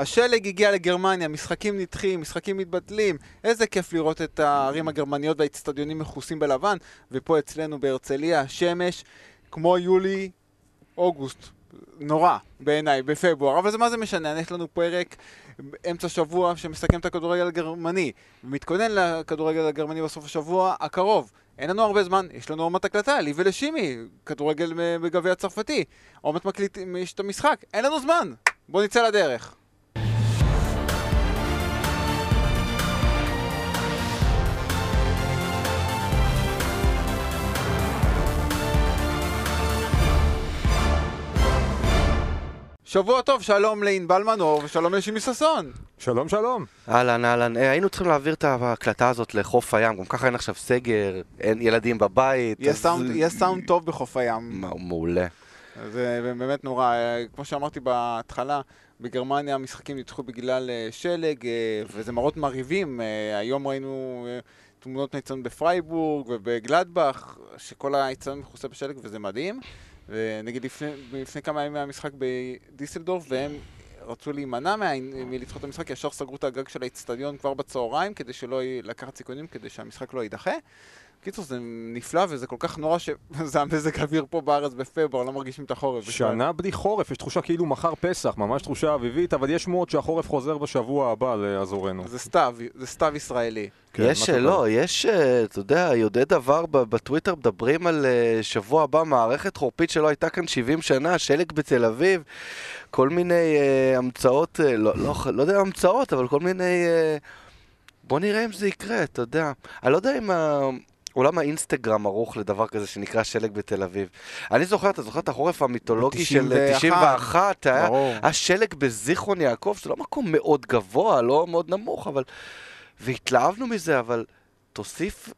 השלג הגיע לגרמניה, משחקים נדחים, משחקים מתבטלים. איזה כיף לראות את הערים הגרמניות והאיצטדיונים מכוסים בלבן. ופה אצלנו בהרצליה, השמש, כמו יולי, אוגוסט. נורא בעיניי, בפברואר, אבל זה מה זה משנה, יש לנו פרק אמצע שבוע שמסכם את הכדורגל הגרמני, ומתכונן לכדורגל הגרמני בסוף השבוע הקרוב. אין לנו הרבה זמן, יש לנו עומת הקלטה, לי ולשימי, כדורגל בגביע הצרפתי. עומת מקליט, יש את המשחק, אין לנו זמן! בואו נצא לדרך. שבוע טוב, שלום לענבל מנור ושלום לשימי ששון. שלום שלום. אהלן אהלן, אה, היינו צריכים להעביר את ההקלטה הזאת לחוף הים, גם ככה אין עכשיו סגר, אין ילדים בבית. יש, אז... סאונד, טוב בחוף הים. מעולה. זה באמת נורא, אה, כמו שאמרתי בהתחלה, בגרמניה המשחקים נדחו בגלל אה, שלג, וזה מראות מרהיבים, היום ראינו תמונות מהצטדיון בפרייבורג ובגלדבך, שכל היצטדיון מכוסה בשלג וזה מדהים. ונגיד לפני, לפני כמה ימים היה משחק בדיסלדורף והם רצו להימנע מלדחות את המשחק, ישר סגרו את הגג של האיצטדיון כבר בצהריים כדי שלא לקחת סיכונים, כדי שהמשחק לא יידחה. קיצור, זה נפלא וזה כל כך נורא שזה המזג האוויר פה בארץ בפברואר, לא מרגישים את החורף. שנה בלי חורף, יש תחושה כאילו מחר פסח, ממש תחושה אביבית, אבל יש שמועות שהחורף חוזר בשבוע הבא לאזורנו. זה סתיו, זה סתיו ישראלי. כן, יש, לא, יש, אה, אתה יודע, יודעי דבר בטוויטר מדברים על אה, שבוע הבא מערכת חורפית שלא הייתה כאן 70 שנה, שלג בתל אביב, כל מיני uh, המצאות, uh, לא, לא, לא יודע המצאות, אבל כל מיני... Uh, בוא נראה אם זה יקרה, אתה יודע. אני לא יודע אם ה... עולם האינסטגרם ערוך לדבר כזה שנקרא שלג בתל אביב. אני זוכר, אתה זוכר את החורף המיתולוגי של 91, היה, היה שלג בזיכרון יעקב, זה לא מקום מאוד גבוה, לא מאוד נמוך, אבל... והתלהבנו מזה, אבל תוסיף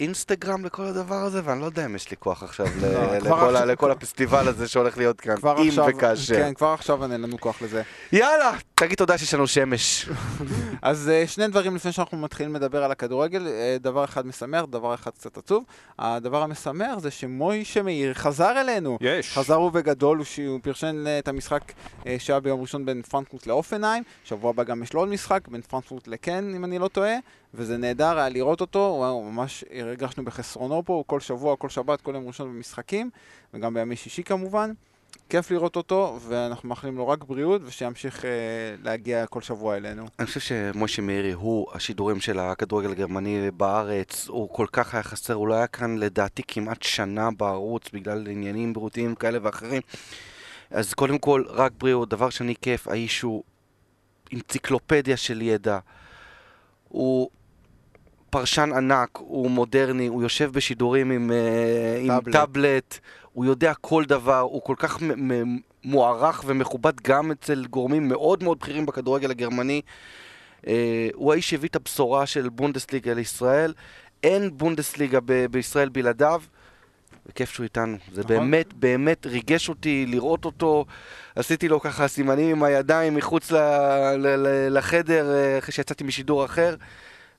אינסטגרם לכל הדבר הזה, ואני לא יודע אם יש לי כוח עכשיו לא, לכל הפסטיבל הזה שהולך להיות כאן, אם וכאשר. כן, כבר עכשיו אין לנו כוח לזה. יאללה, תגיד תודה שיש לנו שמש. אז אה, שני דברים לפני שאנחנו מתחילים לדבר על הכדורגל, אה, דבר אחד משמח, דבר אחד קצת עצוב. הדבר המשמח זה שמוישה מאיר חזר אלינו. יש. חזר הוא בגדול, הוא פרשן אה, את המשחק שהיה ביום ראשון בין פרנקפורט לאופנהיים, שבוע הבא גם יש לו עוד משחק, בין פרנקפורט לקן, אם אני לא טועה. וזה נהדר היה לראות אותו, הוא ממש הרגשנו בחסרונו פה, כל שבוע, כל שבת, כל יום ראשון במשחקים, וגם בימי שישי כמובן. כיף לראות אותו, ואנחנו מאחלים לו רק בריאות, ושימשיך אה, להגיע כל שבוע אלינו. אני חושב שמשה מאירי הוא השידורים של הכדורגל הגרמני בארץ, הוא כל כך היה חסר, הוא לא היה כאן לדעתי כמעט שנה בערוץ, בגלל עניינים בריאותיים כאלה ואחרים. אז קודם כל, רק בריאות, דבר שני כיף, האיש הוא אנציקלופדיה של ידע. הוא פרשן ענק, הוא מודרני, הוא יושב בשידורים עם, אה, טאבלט. עם טאבלט, הוא יודע כל דבר, הוא כל כך מוערך ומכובד גם אצל גורמים מאוד מאוד בכירים בכדורגל הגרמני. אה, הוא האיש שהביא את הבשורה של בונדסליגה לישראל. אין בונדסליגה ב- בישראל בלעדיו. וכיף שהוא איתנו. זה נכון. באמת, באמת ריגש אותי לראות אותו. עשיתי לו ככה סימנים עם הידיים מחוץ ל- ל- ל- לחדר אה, אחרי שיצאתי משידור אחר.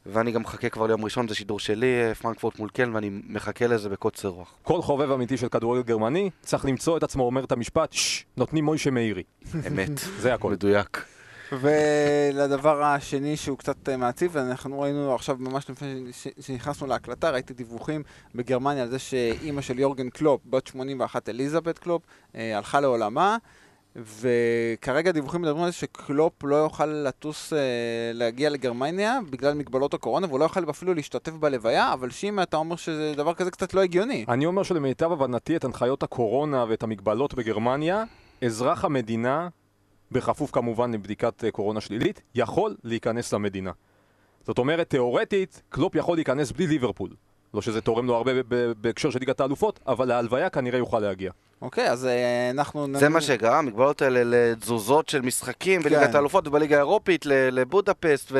ואני גם מחכה כבר ליום ראשון, זה שידור שלי, פרנקפורט מול קלן, ואני מחכה לזה בקוצר רוח. כל חובב אמיתי של כדורגל גרמני צריך למצוא את עצמו אומר את המשפט, ששש, נותנים מוישה מאירי. אמת. זה הכל. מדויק. ולדבר השני שהוא קצת אה, מעציב, אנחנו ראינו עכשיו ממש לפני שנכנסנו להקלטה, ראיתי דיווחים בגרמניה על זה שאימא של יורגן קלופ, בת 81 אליזבת קלופ, אה, הלכה לעולמה. וכרגע דיווחים מדברים על זה שקלופ לא יוכל לטוס, אה, להגיע לגרמניה בגלל מגבלות הקורונה, והוא לא יוכל אפילו להשתתף בלוויה, אבל שימה, אתה אומר שזה דבר כזה קצת לא הגיוני. אני אומר שלמיטב הבנתי את הנחיות הקורונה ואת המגבלות בגרמניה, אזרח המדינה, בכפוף כמובן לבדיקת אה, קורונה שלילית, יכול להיכנס למדינה. זאת אומרת, תאורטית, קלופ יכול להיכנס בלי ליברפול. לא שזה תורם לו הרבה בהקשר של ליגת האלופות, אבל להלוויה כנראה יוכל להגיע. אוקיי, אז אה, אנחנו... זה מה שגרם, המגבלות האלה לתזוזות של משחקים בליגת כן. האלופות ובליגה האירופית, לבודפסט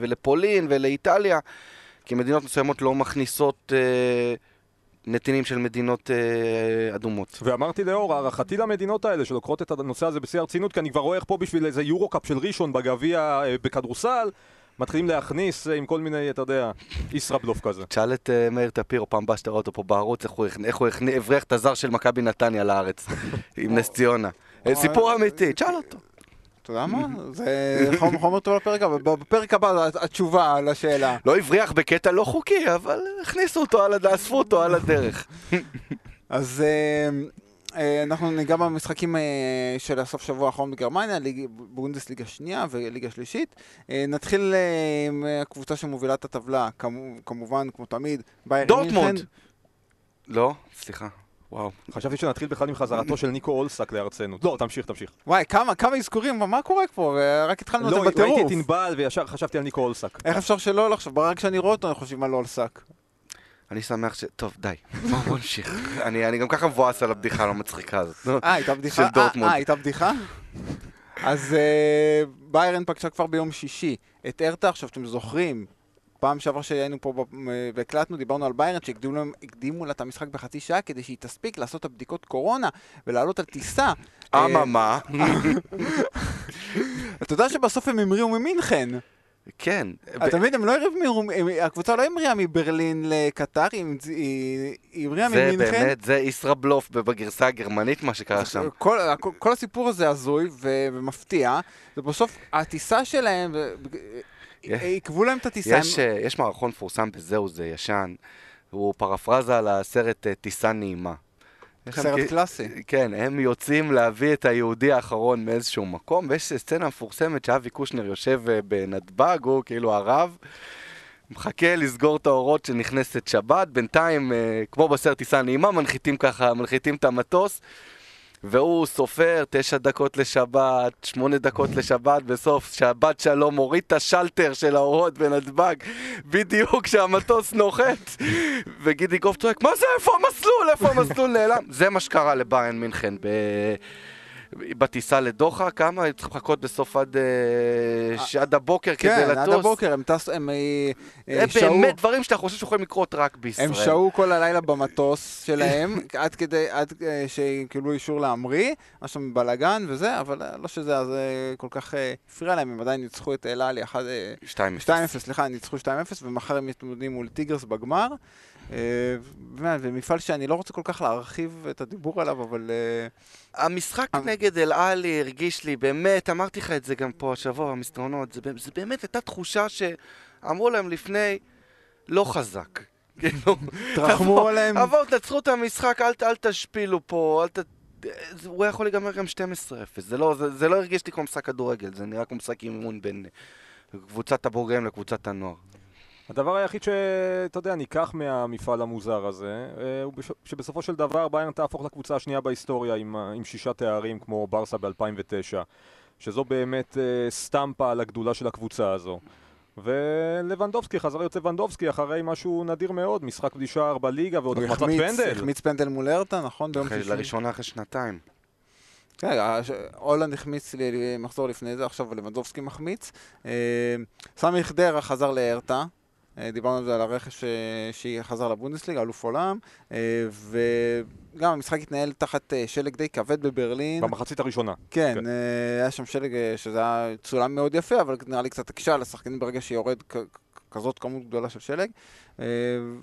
ולפולין ולאיטליה, כי מדינות מסוימות לא מכניסות... אה, נתינים של מדינות אה, אדומות. ואמרתי לאור, הערכתי למדינות האלה שלוקחות את הנושא הזה בשיא הרצינות, כי אני כבר רואה איך פה בשביל איזה יורו-קאפ של ראשון בגביע אה, בכדורסל, מתחילים להכניס אה, עם כל מיני, אתה יודע, ישראבלוף כזה. תשאל את uh, מאיר טפירו, פעם הבאה שתראה אותו פה בערוץ, איך הוא, הבריח את הזר של מכבי נתניה לארץ, עם נס ציונה. סיפור אמיתי, תשאל אותו. אתה יודע מה? זה חומר טוב לפרק הבא. בפרק הבא התשובה לשאלה. לא הבריח בקטע לא חוקי, אבל הכניסו אותו, אספו אותו על הדרך. אז אה, אה, אנחנו ניגע במשחקים אה, של הסוף שבוע האחרון בגרמניה, ליג- בונדסליגה שנייה וליגה שלישית. אה, נתחיל אה, עם הקבוצה שמובילה את הטבלה, כמו- כמובן, כמו תמיד, ביירן דורטמונד. מינכן. לא? סליחה. וואו. חשבתי שנתחיל בכלל עם חזרתו של ניקו אולסק לארצנו. לא, תמשיך, תמשיך. וואי, כמה, כמה אזכורים, מה קורה פה? אה, רק התחלנו את לא, זה ראיתי בטירוף. את ענבל וישר חשבתי על ניקו אולסק. איך אפשר שלא לחשוב? ברגע שאני רואה אותו, אני חושב על אולסק. אני שמח ש... טוב, די. בוא בוא נמשיך. אני גם ככה מבואס על הבדיחה הלא מצחיקה הזאת. אה, הייתה בדיחה? של דורטמונד. אה, אה, הייתה בדיחה? אז אה, ביירן פגשה כבר ביום שישי את ארתה, עכשיו אתם זוכרים, פעם שעברה שהיינו פה והקלטנו, דיברנו על ביירן שהקדימו לה את המשחק בחצי שעה כדי שהיא תספיק לעשות את הבדיקות קורונה ולעלות על טיסה. אה, אממה. אתה יודע שבסוף הם המריאו ממינכן. כן. אתה מבין, הם לא הם- הקבוצה לא המריאה מברלין לקטר, היא המריאה זה ממינכן. באמת, זה ישראבלוף בגרסה הגרמנית מה שקרה שם. כל, הסיפור הזה הזוי ומפתיע, ובסוף הטיסה שלהם, עיכבו להם את הטיסה. יש, אה, יש מערכון מפורסם בזהו, זה ישן. הוא פרפרזה על הסרט אה, טיסה נעימה. סרט כי- קלאסי. כן, הם יוצאים להביא את היהודי האחרון מאיזשהו מקום, ויש סצנה מפורסמת שאבי קושנר יושב אה, בנתב"ג, הוא כאילו הרב, מחכה לסגור את האורות שנכנסת שבת, בינתיים, אה, כמו בסרט טיסה נעימה, מנחיתים ככה, מנחיתים את המטוס, והוא סופר תשע דקות לשבת, שמונה דקות לשבת, בסוף שבת שלום מוריד את השלטר של האורות בנתב"ג, בדיוק כשהמטוס נוחת, וגידיקוב צועק, מה זה, איפה המסלול, איפה המסלול? נעלם? זה מה שקרה לביירן מינכן ב... בטיסה לדוחה, כמה? היו צריכים לחכות בסוף עד, אה, ש- עד הבוקר כדי כן, לטוס. עד הבוקר, הם טסו, הם אה, אה, זה שהו, באמת דברים שאתה חושב שיכולים לקרות רק בישראל. הם שהו כל הלילה במטוס שלהם, עד כדי, עד אה, שקיבלו אישור להמריא, היה שם בלאגן וזה, אבל אה, לא שזה אז אה, כל כך אה, הפריע להם, הם עדיין ניצחו את אל עלי 1... אה, 2-0. 2-0, סליחה, הם ניצחו 2-0, ומחר הם מתמודדים מול טיגרס בגמר. אה, ומפעל שאני לא רוצה כל כך להרחיב את הדיבור עליו, אבל... המשחק אה. נגד אל עלי הרגיש לי, באמת, אמרתי לך את זה גם פה השבוע במסדרונות, זה, זה באמת הייתה תחושה שאמרו להם לפני, לא חזק. כאילו, תרחמו עליהם. אבל תנצחו את המשחק, אל, אל תשפילו פה, אל ת... הוא היה יכול להיגמר גם 12-0, זה לא, זה, זה לא הרגיש לי כמו משחק כדורגל, זה נראה כמו משחק אימון בין קבוצת הבוגרים לקבוצת הנוער. הדבר היחיד שאתה יודע, ניקח מהמפעל המוזר הזה, אה, הוא שבסופו של דבר ביירן תהפוך לקבוצה השנייה בהיסטוריה עם, עם שישה תארים כמו ברסה ב-2009, שזו באמת אה, סטמפה על הגדולה של הקבוצה הזו. ולבנדובסקי, חזר להיות לבנדובסקי אחרי משהו נדיר מאוד, משחק פגישה בליגה ועוד החמצת החמיץ, פנדל. החמיץ פנדל מול הרטה, נכון? ביום אחרי- שישי. לראשונה אחרי שנתיים. כן, הש- הולנד החמיץ לי מחזור לפני זה, עכשיו לבנדובסקי מחמיץ. אה, סמי חדרה חזר אה, דיברנו על זה על הרכש אה, שהיא חזר לבונדסליגה, אלוף עולם, אה, וגם המשחק התנהל תחת אה, שלג די כבד בברלין. במחצית הראשונה. כן, כן. אה, היה שם שלג אה, שזה היה צולם מאוד יפה, אבל נראה לי קצת הקשה על השחקנים ברגע שיורד כזאת כמות גדולה של שלג. אה,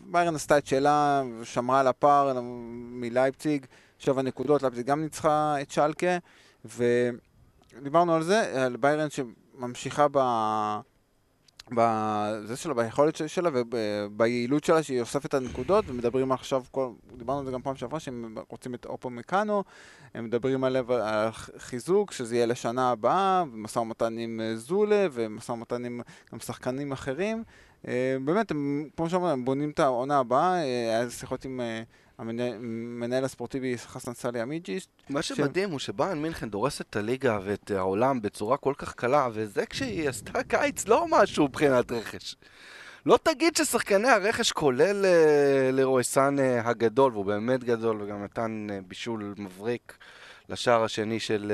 ביירן עשתה את שלה, שמרה על הפער מלייפציג, שבע נקודות, לייפציג גם ניצחה את שלקה, ודיברנו על זה, על ביירן שממשיכה ב... בזה שלה, ביכולת של- שלה וביעילות שלה שהיא אוספת את הנקודות ומדברים עכשיו, כל, דיברנו על זה גם פעם שעברה שהם רוצים את אופו מקאנו הם מדברים עליו, על חיזוק, שזה יהיה לשנה הבאה, ומשא ומתן עם אה, זולה, ומשא ומתן עם גם שחקנים אחרים. אה, באמת, הם, כמו שאמרנו, הם בונים את העונה הבאה, אה, היה שיחות עם המנהל הספורטיבי חסן סאלי אמיג'יס. מה שמדהים הוא שביירן מינכן דורסת את הליגה ואת העולם בצורה כל כך קלה, וזה כשהיא עשתה קיץ לא משהו מבחינת רכש. לא תגיד ששחקני הרכש, כולל אה, לרועסן אה, הגדול, והוא באמת גדול, וגם נתן אה, בישול מבריק לשער השני של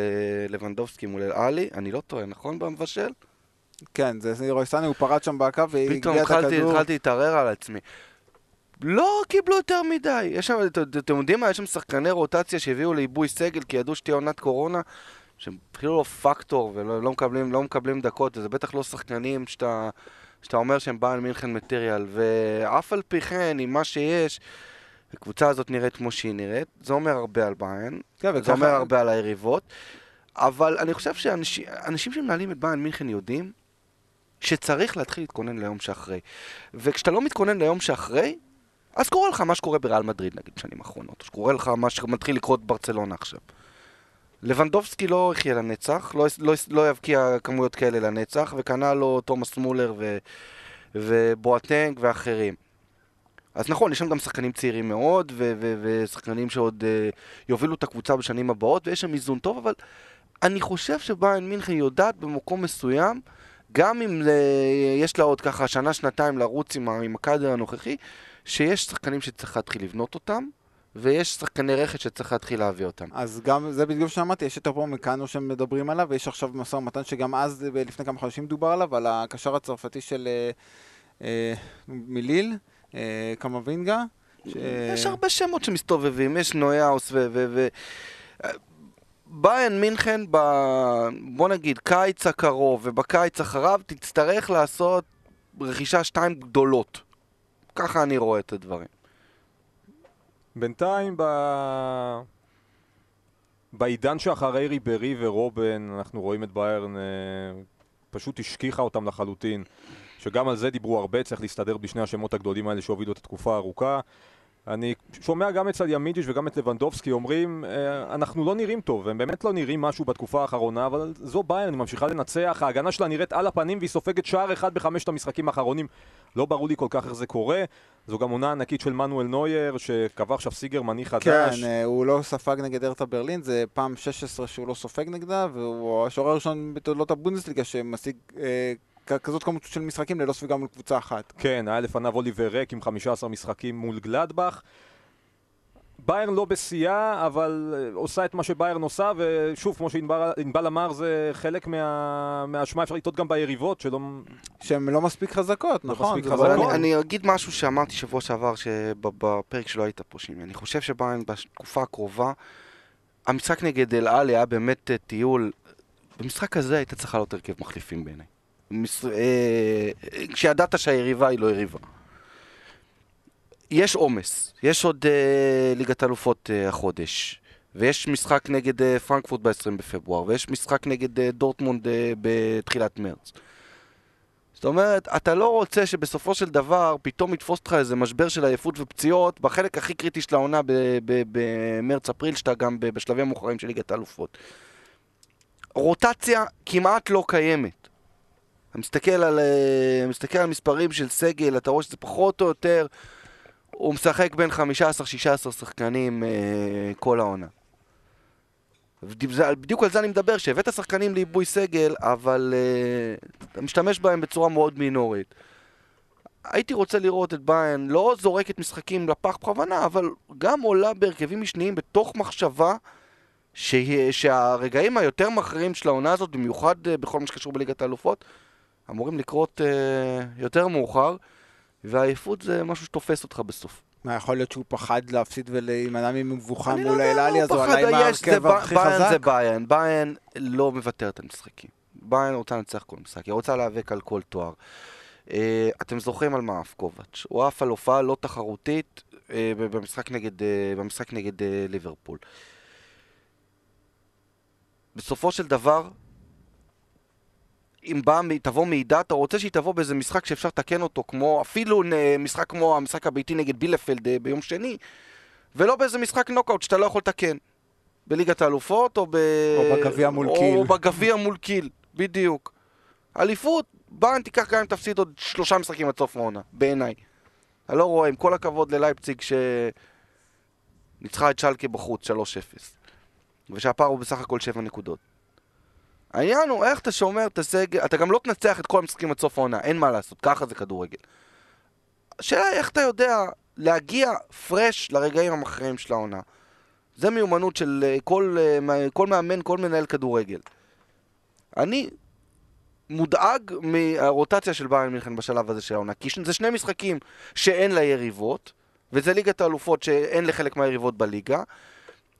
לבנדובסקי מול אל-עלי, אני לא טועה, נכון במבשל? כן, זה זה רוי סאני, הוא פרץ שם פתאום והגביה את הכדור. התחלתי להתערער על עצמי. לא קיבלו יותר מדי. יש שם, את- את- אתם יודעים מה? יש שם שחקני רוטציה שהביאו לעיבוי סגל כי ידעו שתהיה עונת קורונה, שהם אפילו לא פקטור ולא לא מקבלים, לא מקבלים דקות, וזה בטח לא שחקנים שאתה, שאתה אומר שהם בעל מינכן מטריאל, ואף על פי כן, עם מה שיש, הקבוצה הזאת נראית כמו שהיא נראית, זה אומר הרבה על ביין, כן, זה אומר הרבה על היריבות. אבל אני חושב שאנשים שמנהלים את ביין מינכן יודעים שצריך להתחיל להתכונן ליום שאחרי. וכשאתה לא מתכונן ליום שאחרי, אז קורה לך מה שקורה בריאל מדריד, נגיד, בשנים האחרונות. שקורה לך מה שמתחיל לקרות בברצלונה עכשיו. לבנדובסקי לא יחיה לנצח, לא, לא, לא יבקיע כמויות כאלה לנצח, וקנה לו תומאס מולר ו, ובואטנג ואחרים. אז נכון, יש שם גם שחקנים צעירים מאוד, ו- ו- ושחקנים שעוד uh, יובילו את הקבוצה בשנים הבאות, ויש שם איזון טוב, אבל אני חושב שביין מינכן יודעת במקום מסוים, גם אם uh, יש לה עוד ככה שנה-שנתיים לרוץ עם, עם הקאדר הנוכחי, שיש שחקנים שצריך להתחיל לבנות אותם, ויש שחקני רכש שצריך להתחיל להביא אותם. אז גם, זה בדיוק שאמרתי, יש את הפרומקאנו שמדברים עליו, ויש עכשיו משא ומתן שגם אז, לפני כמה חודשים דובר עליו, על הקשר הצרפתי של אה, אה, מליל, אה, קמבינגה. ש... יש הרבה שמות שמסתובבים, יש נויאוס ו... ו, ו... ביין מינכן, ב... בוא נגיד, קיץ הקרוב ובקיץ אחריו, תצטרך לעשות רכישה שתיים גדולות. ככה אני רואה את הדברים. בינתיים ב... בעידן שאחרי ריברי ורובן, אנחנו רואים את ביירן אה, פשוט השכיחה אותם לחלוטין. שגם על זה דיברו הרבה, צריך להסתדר בשני השמות הגדולים האלה שהובילו את התקופה הארוכה. אני שומע גם אצל ימידיש וגם את לבנדובסקי אומרים אה, אנחנו לא נראים טוב, הם באמת לא נראים משהו בתקופה האחרונה אבל זו בעיה, אני ממשיכה לנצח, ההגנה שלה נראית על הפנים והיא סופגת שער אחד בחמשת המשחקים האחרונים. לא ברור לי כל כך איך זה קורה. זו גם עונה ענקית של מנואל נוייר שקבע עכשיו סיגר מני חדש. כן, אה, הוא לא ספג נגד ארתה ברלין, זה פעם 16 שהוא לא סופג נגדה והוא השוער הראשון בתולדות הבונדסליגה שמשיג אה, כזאת כמות של משחקים ללא ספיגה מול קבוצה אחת. כן, היה לפניו אוליבר ריק עם 15 משחקים מול גלדבך. ביירן לא בשיאה, אבל אה, עושה את מה שביירן עושה, ושוב, כמו שענבל אמר, זה חלק מה... מהאשמה, אפשר לטעות גם ביריבות, שלא... שהן לא מספיק חזקות, לא נכון. מספיק חזקות. אני, אני אגיד משהו שאמרתי שבוע שעבר, בפרק שלא היית פה, שימי. אני חושב שביירן בתקופה הקרובה, המשחק נגד אל על היה באמת אה, טיול. במשחק הזה היית צריך לעלות הרכב מחליפים בעיניי. אה, כשידעת שהיריבה היא לא יריבה. יש עומס, יש עוד אה, ליגת אלופות אה, החודש, ויש משחק נגד פרנקפורט ב-20 בפברואר, ויש משחק נגד דורטמונד בתחילת מרץ. זאת אומרת, אתה לא רוצה שבסופו של דבר פתאום יתפוס אותך איזה משבר של עייפות ופציעות בחלק הכי קריטי של העונה במרץ-אפריל, שאתה גם בשלבים המאוחרים של ליגת האלופות. רוטציה כמעט לא קיימת. אתה מסתכל על, אה, מסתכל על מספרים של סגל, אתה רואה שזה פחות או יותר, הוא משחק בין 15-16 שחקנים אה, כל העונה. בדיוק על זה אני מדבר, שהבאת שחקנים לעיבוי סגל, אבל אה, אתה משתמש בהם בצורה מאוד מינורית. הייתי רוצה לראות את ביין לא זורקת משחקים לפח בכוונה, אבל גם עולה בהרכבים משניים בתוך מחשבה ש... שהרגעים היותר מכריעים של העונה הזאת, במיוחד בכל מה שקשור בליגת האלופות, אמורים לקרות אה, יותר מאוחר, והעייפות זה משהו שתופס אותך בסוף. מה, יכול להיות שהוא פחד להפסיד ולהימנע ממבוכה מול לא האלעלי, אז הוא עלה עם ההרכב הכי חזק? ביין זה ביין, ביין לא מוותרת על משחקים. ביין רוצה לנצח כל משחק, היא רוצה להיאבק על כל תואר. Uh, אתם זוכרים על מה עף קובץ'? הוא עף על הופעה לא תחרותית uh, במשחק נגד, uh, במשחק נגד uh, ליברפול. בסופו של דבר, אם בא, תבוא מידע, אתה רוצה שהיא תבוא באיזה משחק שאפשר לתקן אותו, כמו אפילו משחק כמו המשחק הביתי נגד בילפלד אה, ביום שני, ולא באיזה משחק נוקאוט שאתה לא יכול לתקן. בליגת האלופות, או, ב... או בגביע מול קיל. או בגביע מול קיל, בדיוק. אליפות, ביין תיקח גם אם תפסיד עוד שלושה משחקים עד סוף העונה, בעיניי. אני לא רואה, עם כל הכבוד ללייפציג שניצחה את שלקה בחוץ, 3-0. ושהפער הוא בסך הכל 7 נקודות. העניין הוא איך אתה שומר את הסגל, אתה גם לא תנצח את כל המשחקים עד סוף העונה, אין מה לעשות, ככה זה כדורגל. השאלה היא איך אתה יודע להגיע פרש לרגעים המכריעים של העונה. זה מיומנות של אה, כל, אה, כל מאמן, כל מנהל כדורגל. אני מודאג מהרוטציה של ביין מינכן בשלב הזה של העונה, כי זה שני משחקים שאין לה יריבות, וזה ליגת האלופות שאין לחלק מהיריבות בליגה,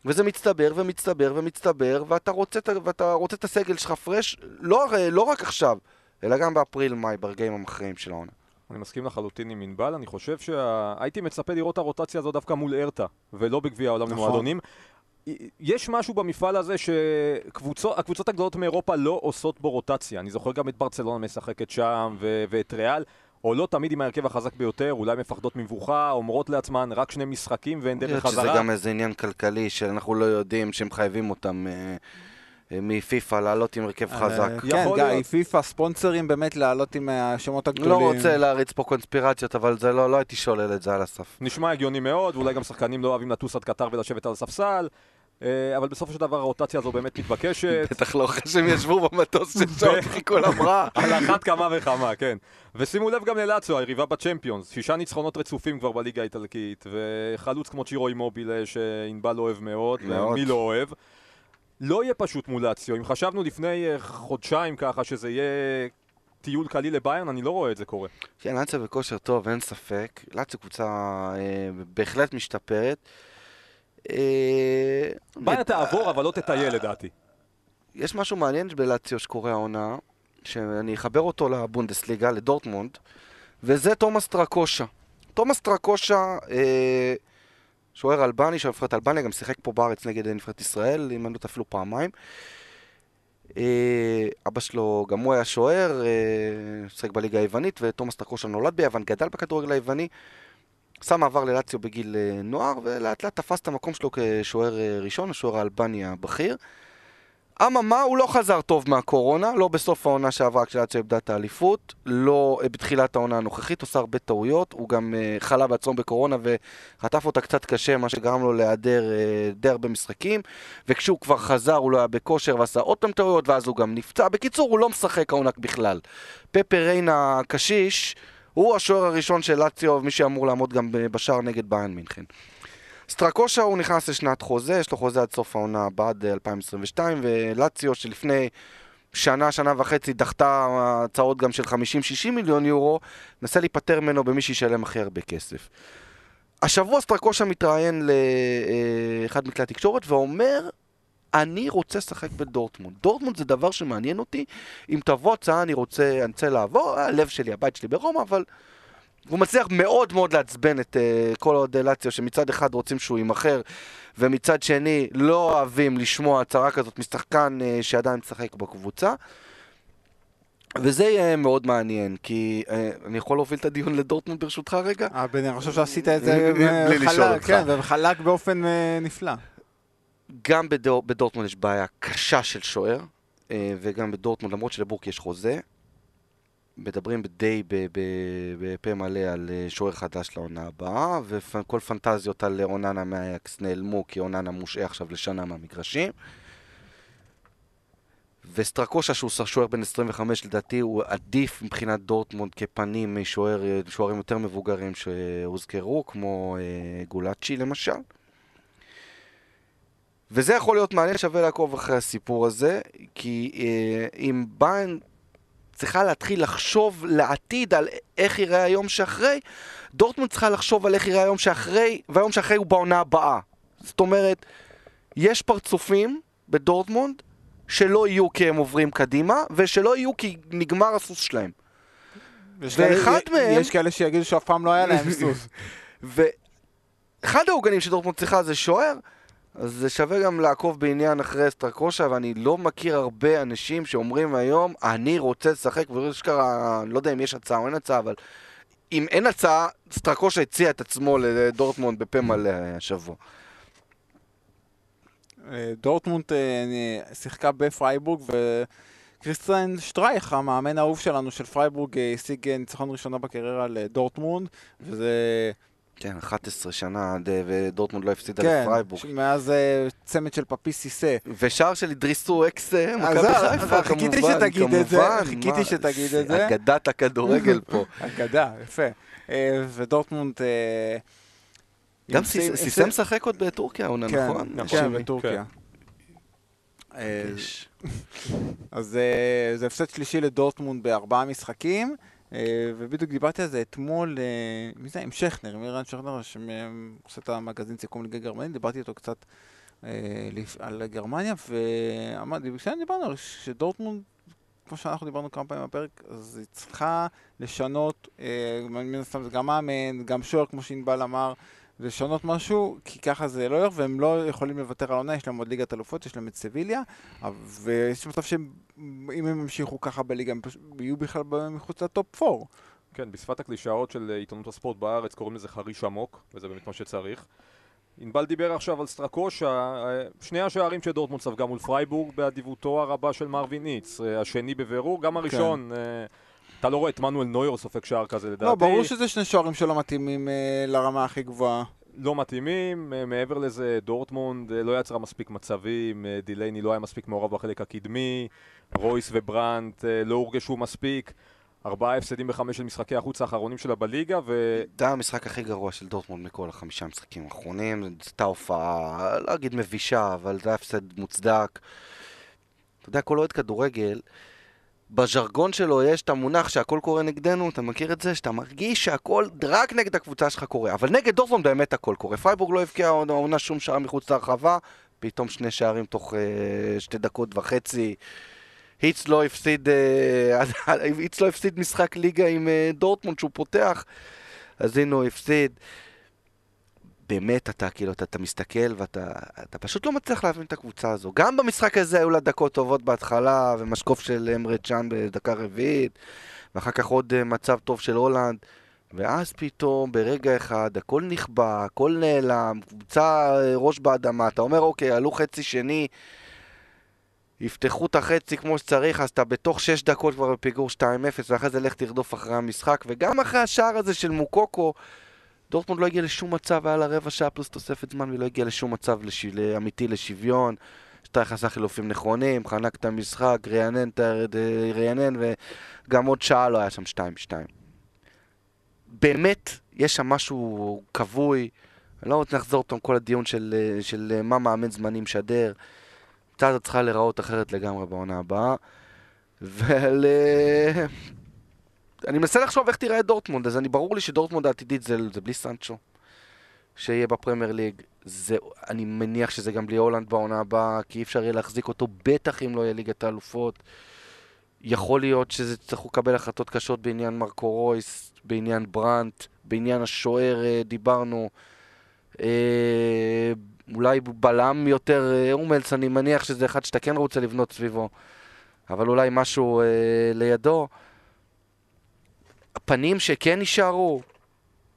וזה מצטבר ומצטבר ומצטבר, ואתה רוצה, ואתה רוצה את הסגל שלך פרש, לא, לא רק עכשיו, אלא גם באפריל-מאי, ברגעים המכריעים של העונה. אני מסכים לחלוטין עם ענבל, אני חושב שהייתי מצפה לראות את הרוטציה הזו דווקא מול ארתה, ולא בגביע העולם נכון. למועדונים. יש משהו במפעל הזה שהקבוצות הגדולות מאירופה לא עושות בו רוטציה. אני זוכר גם את ברצלונה משחקת שם, ו- ואת ריאל. עולות תמיד עם ההרכב החזק ביותר, אולי מפחדות מבוכה, אומרות לעצמן רק שני משחקים ואין דרך חזרה. שזה גם איזה עניין כלכלי שאנחנו לא יודעים שהם חייבים אותם אה, אה, מפיפ"א לעלות עם הרכב אה, חזק. כן, גיא, פיפ"א ספונסרים באמת לעלות עם השמות הגדולים. לא רוצה להריץ פה קונספירציות, אבל זה לא, לא הייתי שולל את זה על הסף. נשמע הגיוני מאוד, ואולי גם שחקנים לא אוהבים לטוס עד קטר ולשבת על הספסל. אה, אבל בסופו של דבר הרוטציה הזו באמת מתבקשת. בטח לא אחרי שהם ישבו במטוס של שעות חיכו למראה. על אחת כמה וכמה, כן. ושימו לב גם ללאציו, היריבה בצ'מפיונס. שישה ניצחונות רצופים כבר בליגה האיטלקית, וחלוץ כמו צ'ירו אימובילה שענבל אוהב מאוד, ומי לא אוהב. לא יהיה פשוט מול לאציו. אם חשבנו לפני אה, חודשיים ככה שזה יהיה טיול קליל לביירן, אני לא רואה את זה קורה. כן, לאציו בכושר טוב, אין ספק. לאציו קבוצה אה, בהחלט משתפרת. ביירן תעבור, אבל לא תטייל לדעתי. יש משהו מעניין בלאציו שקורה העונה, שאני אחבר אותו לבונדסליגה, לדורטמונד, וזה תומאס טרקושה. תומאס טרקושה, אה, שוער אלבני, שוער נבחרת אלבניה, גם שיחק פה בארץ נגד נבחרת ישראל, אם אני לא אפילו פעמיים. אה, אבא שלו, גם הוא היה שוער, אה, שיחק בליגה היוונית, ותומאס טרקושה נולד ביוון, גדל בכדורגל היווני. עשה מעבר ללציו בגיל אה, נוער, ולאט לאט תפס את המקום שלו כשוער אה, ראשון, השוער האלבני הבכיר. אממה, הוא לא חזר טוב מהקורונה, לא בסוף העונה שעברה כשלאציו איבדה את האליפות, לא אה, בתחילת העונה הנוכחית, עושה הרבה טעויות, הוא גם חלה בעצמו בקורונה וחטף אותה קצת קשה, מה שגרם לו להיעדר די הרבה משחקים, וכשהוא כבר חזר הוא לא היה בכושר ועשה עוד פעם טעויות, ואז הוא גם נפצע. בקיצור, הוא לא משחק העונה בכלל. פפה ריינה הקשיש, הוא השוער הראשון של לאציו, מי שאמור לעמוד גם בשער נגד ביין מינכן. סטרקושה הוא נכנס לשנת חוזה, יש לו חוזה עד סוף העונה הבאה, עד 2022, ולאציו שלפני שנה, שנה וחצי דחתה הצעות גם של 50-60 מיליון יורו, נסה להיפטר ממנו במי שישלם הכי הרבה כסף. השבוע סטרקושה מתראיין לאחד מכלי התקשורת ואומר אני רוצה לשחק בדורטמונד. דורטמונד זה דבר שמעניין אותי. אם תבוא הצעה, אני רוצה, אני רוצה לעבור, הלב שלי, הבית שלי ברומא, אבל... הוא מצליח מאוד מאוד לעצבן את uh, כל אוהדי לאציו, שמצד אחד רוצים שהוא יימכר, ומצד שני לא אוהבים לשמוע הצהרה כזאת משחקן uh, שעדיין משחק בקבוצה. וזה יהיה מאוד מעניין, כי uh, אני יכול להוביל את הדיון לדורטמונד ברשותך רגע? אה, אני חושב שעשית את זה אותך. כן, באופן נפלא. גם בדור, בדורטמונד יש בעיה קשה של שוער, אה, וגם בדורטמונד, למרות שלבורק יש חוזה, מדברים די בפה מלא על אה, שוער חדש לעונה הבאה, וכל פנטזיות על אוננה מהאקס נעלמו, כי אוננה מושעה עכשיו לשנה מהמגרשים. וסטרקושה, שהוא שוער בן 25, לדעתי הוא עדיף מבחינת דורטמונד כפנים משוערים יותר מבוגרים שהוזכרו, כמו אה, גולאצ'י למשל. וזה יכול להיות מעניין, שווה לעקוב אחרי הסיפור הזה, כי אה, אם ביין צריכה להתחיל לחשוב לעתיד על איך ייראה היום שאחרי, דורטמונד צריכה לחשוב על איך ייראה היום שאחרי, והיום שאחרי הוא בעונה הבאה. זאת אומרת, יש פרצופים בדורטמונד שלא יהיו כי הם עוברים קדימה, ושלא יהיו כי נגמר הסוס שלהם. ואחד מהם... יש כאלה שיגידו שאף פעם לא היה להם סוס. ואחד העוגנים שדורטמונד צריכה זה שוער, אז זה שווה גם לעקוב בעניין אחרי סטרקושה, ואני לא מכיר הרבה אנשים שאומרים היום, אני רוצה לשחק, ואשכרה, אני לא יודע אם יש הצעה או אין הצעה, אבל אם אין הצעה, סטרקושה הציע את עצמו לדורטמונד בפה מלא השבוע. אה, דורטמונד אה, שיחקה בפרייבורג, וקריסטיאן שטרייך, המאמן האהוב שלנו של פרייבורג, אה, השיג ניצחון ראשונה בקריירה לדורטמונד, וזה... כן, 11 שנה, ודורטמונד לא הפסידה כן, לפרייבורג. כן, מאז אה, צמד של פפיס סיסה. ושער של אידריסו אקס אה, מכבי חיפה, כמובן, חיכיתי שתגיד את זה, חיכיתי שתגיד את זה. אגדת הכדורגל פה. אגדה, יפה. אה, ודורטמונד... גם סיסה משחק עוד בטורקיה, עונה, כן, נכון? כן, בטורקיה. אז זה הפסד שלישי לדורטמונד בארבעה משחקים. אה, ובדיוק דיברתי על זה אתמול, אה, מי זה? עם שכנר, עם אירן שכנר, שעושה את המגזין סיכום ליגה גרמנית, דיברתי איתו קצת אה, על גרמניה, ואמרתי, כשדיברנו על שדורטמונד, כמו שאנחנו דיברנו כמה פעמים בפרק, אז היא צריכה לשנות, מן הסתם זה גם מאמן, גם שוער, כמו שענבל אמר, לשנות משהו, כי ככה זה לא הולך, והם לא יכולים לוותר על העונה, יש להם עוד ליגת אלופות, יש להם את סביליה, ויש מצב שאם הם ימשיכו ככה בליגה, הם פשוט יהיו בכלל מחוץ לטופ 4. כן, בשפת הקלישאות של עיתונות הספורט בארץ קוראים לזה חריש עמוק, וזה באמת מה שצריך. ענבל דיבר עכשיו על סטרקושה, שני השערים שדורטמונד ספגה מול פרייבורג באדיבותו הרבה של מרווין היץ, השני בבירור, גם הראשון, כן. אתה לא רואה את מנואל נויור סופג שער כזה לדעתי. לא, ברור שזה שני שוערים שלא מתאימים אה, לרמה הכי גבוהה. לא מתאימים, אה, מעבר לזה דורטמונד אה, לא יצרה מספיק מצבים, אה, דילייני לא היה מספיק מעורב בחלק הקדמי, רויס וברנט אה, לא הורגשו מספיק. ארבעה הפסדים בחמש של משחקי החוץ האחרונים שלה בליגה ו... זה המשחק הכי גרוע של דורטמונד מכל החמישה המשחקים האחרונים. זו הייתה הופעה, לא אגיד מבישה, אבל זה היה הפסד מוצדק. אתה יודע, כל אוהד כדורגל, בז'רגון שלו יש את המונח שהכל קורה נגדנו, אתה מכיר את זה? שאתה מרגיש שהכל רק נגד הקבוצה שלך קורה. אבל נגד דורטמונד באמת הכל קורה. פרייבורג לא הבקיע העונה שום שער מחוץ להרחבה, פתאום שני שערים תוך אה, שתי דקות וחצי. היץ לא הפסיד, אה, היץ לא הפסיד משחק ליגה עם אה, דורטמונד שהוא פותח, אז הנה הוא הפסיד. באמת, אתה כאילו, אתה, אתה מסתכל ואתה אתה פשוט לא מצליח להבין את הקבוצה הזו. גם במשחק הזה היו לה דקות טובות בהתחלה, ומשקוף של אמרה צ'אן בדקה רביעית, ואחר כך עוד אה, מצב טוב של הולנד. ואז פתאום, ברגע אחד, הכל נכבה, הכל נעלם, קבוצה ראש באדמה, אתה אומר, אוקיי, עלו חצי שני, יפתחו את החצי כמו שצריך, אז אתה בתוך 6 דקות כבר בפיגור 2-0, ואחרי זה לך תרדוף אחרי המשחק, וגם אחרי השער הזה של מוקוקו, דורטמונד לא הגיע לשום מצב, היה לה רבע שעה פלוס תוספת זמן, והיא לא הגיעה לשום מצב לש... אמיתי לשוויון. שטייך עשה חילופים נכונים, חנק את המשחק, ריענן, ריענן, וגם עוד שעה לא היה שם 2-2. באמת, יש שם משהו כבוי. אני לא רוצה לחזור אותם כל הדיון של, של מה מאמן זמני משדר. הזאת צריכה להיראות אחרת לגמרי בעונה הבאה. ול... אני מנסה לחשוב איך תראה דורטמונד, אז אני ברור לי שדורטמונד העתידית זה, זה בלי סנצ'ו, שיהיה בפרמייר ליג. זה, אני מניח שזה גם בלי הולנד בעונה הבאה, כי אי אפשר יהיה להחזיק אותו, בטח אם לא יהיה ליגת האלופות. יכול להיות שזה שצריכו לקבל החלטות קשות בעניין מרקו רויס, בעניין ברנט, בעניין השוער אה, דיברנו. אה, אולי בלם יותר אה, אומלס, אני מניח שזה אחד שאתה כן רוצה לבנות סביבו, אבל אולי משהו אה, לידו. הפנים שכן יישארו,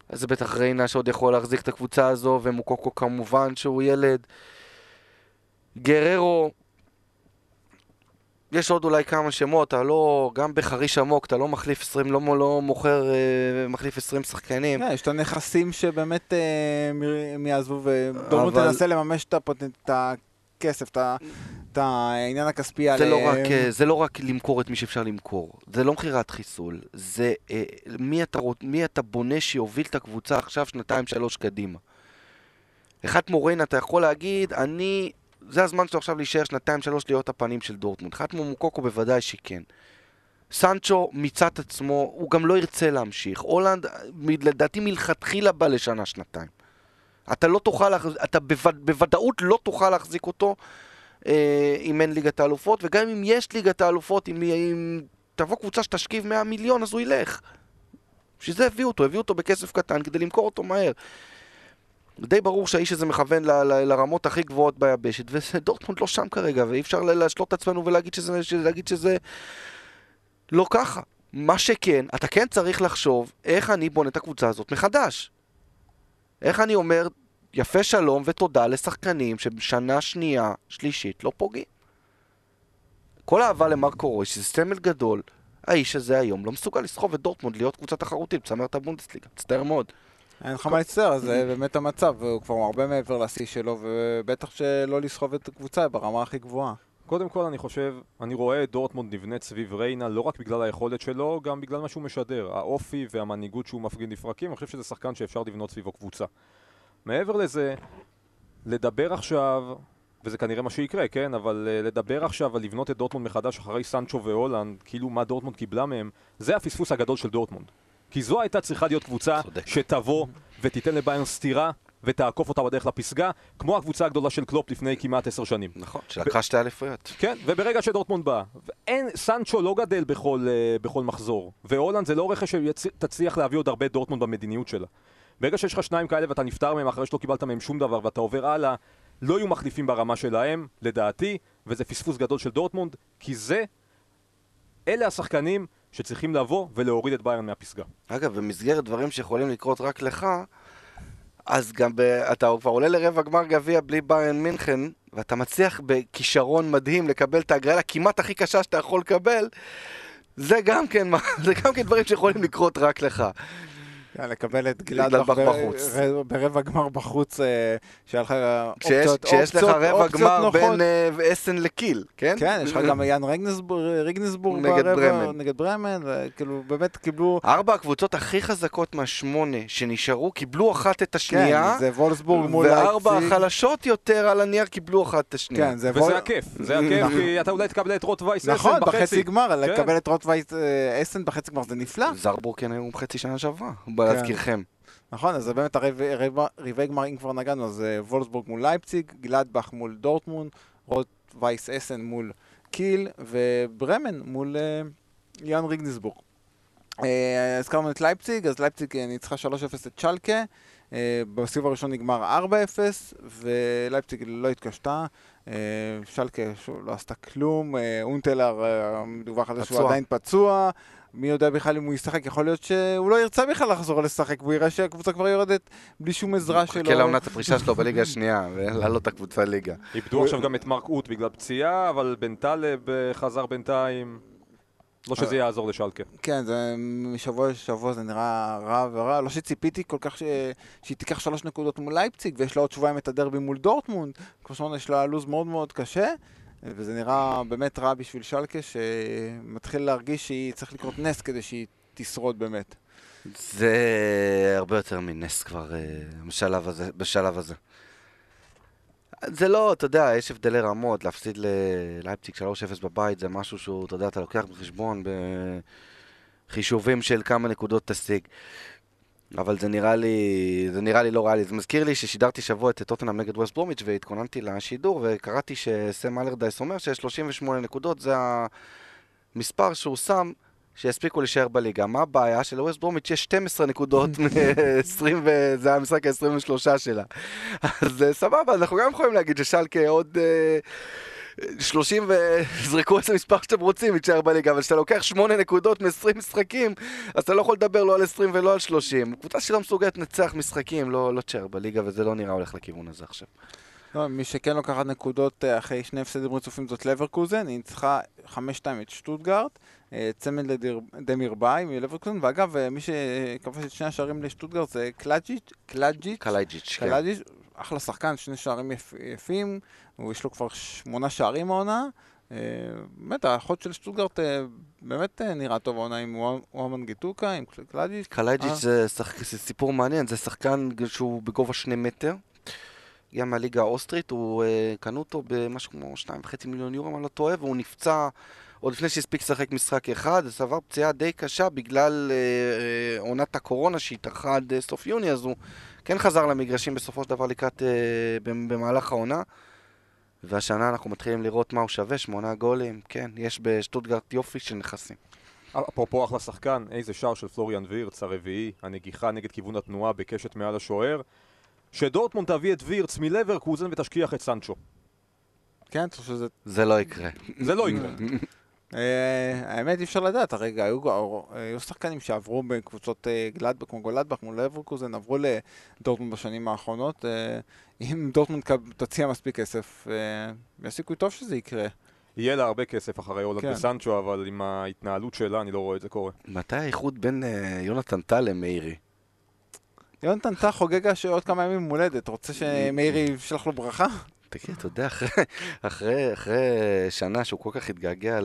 אז זה בטח ריינה שעוד יכול להחזיק את הקבוצה הזו, ומוקוקו כמובן שהוא ילד. גררו, יש עוד אולי כמה שמות, אתה לא, גם בחריש עמוק, אתה לא מחליף 20, לא, לא מוכר, אה, מחליף 20 שחקנים. כן, יש את הנכסים שבאמת אה, הם יעזבו, ודורמונד אבל... תנסה לממש את, הפוט... את הכסף, את, העניין הכספי זה עליהם. לא רק, אה, זה לא רק למכור את מי שאפשר למכור, זה לא מכירת חיסול, זה מי אתה, מי אתה בונה שיוביל את הקבוצה עכשיו שנתיים שלוש קדימה. אחד מורן אתה יכול להגיד, אני זה הזמן שלו עכשיו להישאר שנתיים שלוש להיות הפנים של דורטמונד. חתמו מוקוקו בוודאי שכן. סנצ'ו מיצה את עצמו, הוא גם לא ירצה להמשיך. הולנד, לדעתי מלכתחילה בא לשנה שנתיים. אתה לא תוכל, אתה בווד, בוודאות לא תוכל להחזיק אותו אה, אם אין ליגת האלופות, וגם אם יש ליגת האלופות, אם, אם תבוא קבוצה שתשכיב 100 מיליון, אז הוא ילך. בשביל זה הביאו אותו, הביאו אותו בכסף קטן כדי למכור אותו מהר. די ברור שהאיש הזה מכוון ל- ל- לרמות הכי גבוהות ביבשת, ודורטמונד לא שם כרגע, ואי אפשר להשלות את עצמנו ולהגיד שזה, להגיד שזה לא ככה. מה שכן, אתה כן צריך לחשוב איך אני בונה את הקבוצה הזאת מחדש. איך אני אומר יפה שלום ותודה לשחקנים שבשנה שנייה, שלישית, לא פוגעים. כל אהבה למרקו רוי, שזה סמל גדול, האיש הזה היום לא מסוגל לסחוב את דורטמונד להיות קבוצה תחרותית, צמרת הבונדסליגה, מצטער מאוד. אין לך מה להצטער, זה באמת המצב, הוא כבר הרבה מעבר לשיא שלו, ובטח שלא לסחוב את הקבוצה ברמה הכי גבוהה. קודם כל אני חושב, אני רואה את דורטמונד נבנית סביב ריינה לא רק בגלל היכולת שלו, גם בגלל מה שהוא משדר. האופי והמנהיגות שהוא מפגין לפרקים, אני חושב שזה שחקן שאפשר לבנות סביבו קבוצה. מעבר לזה, לדבר עכשיו, וזה כנראה מה שיקרה, כן? אבל אה, לדבר עכשיו על לבנות את דורטמונד מחדש אחרי סנצ'ו והולנד, כאילו מה דורטמונד קיבלה מהם, זה הפספוס הגדול של דורטמונד. כי זו הייתה צריכה להיות קבוצה. שתבוא ותיתן לביירן סטירה ותעקוף אותה בדרך לפסגה, כמו הקבוצה הגדולה של קלופ לפני כמעט עשר שנים. נכון, שלקחה שתי אליפויות. כן, וברגע שדורטמונד בא, אין, סנצ'ו לא גדל בכל, אה, בכל מחזור, והולנד זה לא רכש שתצליח להביא עוד הרבה דורטמונד במדיניות שלה. ברגע שיש לך שניים כאלה ואתה נפטר מהם אחרי שלא קיבלת מהם שום דבר ואתה עובר הלאה, לא יהיו מחליפים ברמה שלהם, לדעתי, וזה פספוס גדול של דורטמונד, כי זה, אלה השחקנים שצריכים לבוא ולהוריד את ביירן מהפסגה. אגב, במסגרת דברים שיכולים לקרות רק לך, אז גם ב... אתה כבר עולה לרבע גמר גביע בלי ביירן מינכן, ואתה מצליח בכישרון מדהים לקבל את ההגרלה כמעט הכי קשה שאתה יכול לקבל, זה גם כן, זה גם כן דברים שיכולים לקרות רק לך. כן, לקבל את גלדבך בחוץ. ברבע גמר בחוץ, אה, שהיה לך אופציות כשיש לך רבע גמר בין אה, אסן לקיל, כן? כן, יש לך גם יאן ריגנסבורג ברבע נגד ברמן, וכאילו באמת קיבלו... ארבע הקבוצות הכי חזקות מהשמונה שנשארו, קיבלו אחת את השנייה. כן, זה וולפסבורג מול לייפציג. וארבע החלשות יותר על הנייר קיבלו אחת את השנייה. כן, זה וזה הכיף, זה הכיף, כי אתה אולי תקבל את רוט וייס אסן בחצי. נכון, בחצי גמר, כן. לקבל את רוט וייס אסן בחצי גמר זה נפלא. זרבריקן היו חצי שנה שעברה. להזכירכם. נכון, אז זה באמת הרבעי גמר, אם כבר נגענו, אז אה, וולפסבורג מול לייפציג, גלדבך מול דורטמונד, רוט וייס אסן מול קיל, וברמן מול אה, יאן רגנסבורג. אה, הזכרנו את לייפציג, אז לייפציג ניצחה 3-0 את שלקה, בסיבוב הראשון נגמר 4-0, ולייפציג לא התקשתה. שלקה לא עשתה כלום, הונטלאר מדווח על זה שהוא עדיין פצוע, מי יודע בכלל אם הוא ישחק, יכול להיות שהוא לא ירצה בכלל לחזור לשחק, והוא יראה שהקבוצה כבר יורדת בלי שום עזרה שלו. מחכה לעונת הפרישה שלו בליגה השנייה, ולהעלות את הקבוצה ליגה. איבדו עכשיו גם את מרק אוט בגלל פציעה, אבל בן טלב אה, חזר בינתיים. לא שזה יעזור לשלקה. כן, זה משבוע לשבוע זה נראה רע ורע. לא שציפיתי כל כך ש... שהיא תיקח שלוש נקודות מול לייפציג, ויש לה עוד שבועיים את הדרבי מול דורטמונד. כמו שאמרנו, יש לה לו"ז מאוד מאוד קשה. וזה נראה באמת רע בשביל שלקה, שמתחיל להרגיש שהיא צריך לקרות נס כדי שהיא תשרוד באמת. זה הרבה יותר מנס כבר אה, בשלב הזה. בשלב הזה. זה לא, אתה יודע, יש הבדלי רמות, להפסיד ללייפציג 3-0 בבית זה משהו שהוא, אתה יודע, אתה לוקח בחשבון בחישובים של כמה נקודות תשיג. אבל זה נראה לי, זה נראה לי לא ריאלי. זה מזכיר לי ששידרתי שבוע את טוטנאם נגד ווסט ברומיץ' והתכוננתי לשידור וקראתי שסם אלרדייס אומר ש-38 נקודות זה המספר שהוא שם שיספיקו להישאר בליגה. מה הבעיה? שלווסט ברומיץ' יש 12 נקודות מ-20 וזה היה המשחק ה-23 שלה. אז סבבה, אנחנו גם יכולים להגיד ששלקה עוד... Uh, 30 וזרקו איזה מספר שאתם רוצים, יישאר בליגה, אבל כשאתה לוקח 8 נקודות מ-20 משחקים, אז אתה לא יכול לדבר לא על 20 ולא על 30. קבוצה שלא מסוגלת לנצח משחקים, לא, לא תשאר בליגה, וזה לא נראה הולך לכיוון הזה עכשיו. לא, מי שכן לוקחת נקודות אה, אחרי שני הפסדים רצופים זאת לברקוזן, היא ניצחה 5-2 את שטוטגארט, אה, צמד לדמירביי מלברקוזן, ואגב, אה, מי שכבש את שני השערים לשטוטגארט זה קלאג'יץ', קלאג'יץ', קלאג'יץ', כן. אחלה שחקן, שני שערים יפ, יפים, יש לו כבר שמונה שערים העונה. אה, באמת, החוד של שטוטגרט אה, באמת אה, נראה טוב העונה עם וואמנגיטוקה, עם קלאג'יץ'. קלאג'יץ' זה, סיפור מעניין, זה שחקן שהוא בגובה שני מטר. גם מהליגה האוסטרית, הוא קנו אותו במשהו כמו שניים וחצי מיליון יורו, אם אני לא טועה, והוא נפצע עוד לפני שהספיק לשחק משחק אחד, סבר פציעה די קשה בגלל עונת הקורונה שהתארכה עד סוף יוני, אז הוא כן חזר למגרשים בסופו של דבר לקראת, במהלך העונה. והשנה אנחנו מתחילים לראות מה הוא שווה, שמונה גולים, כן, יש בשטוטגרט יופי של נכסים. אפרופו אחלה שחקן, איזה שער של פלוריאן וירץ, הרביעי, הנגיחה נגד כיוון התנועה בקשת מעל השוער. שדורטמונד תביא את וירץ מלברקוזן ותשכיח את סנצ'ו. כן, אתה חושב שזה... זה לא יקרה. זה לא יקרה. אה, האמת אי אפשר לדעת, הרגע היו שחקנים שעברו בקבוצות אה, גלדבק, כמו גולדבך מול לברקוזן, עברו לדורטמונד בשנים האחרונות. אה, אם דורטמונד תציע מספיק כסף, יש סיכוי טוב שזה יקרה. יהיה לה הרבה כסף אחרי הולנד כן. וסנצ'ו, אבל עם ההתנהלות שלה אני לא רואה את זה קורה. מתי האיחוד בין יונתן טל למאירי? יונתן טל חוגג עוד כמה ימים מולדת, רוצה שמאירי ישלח לו ברכה? תגיד, אתה יודע, אחרי, אחרי, אחרי שנה שהוא כל כך התגעגע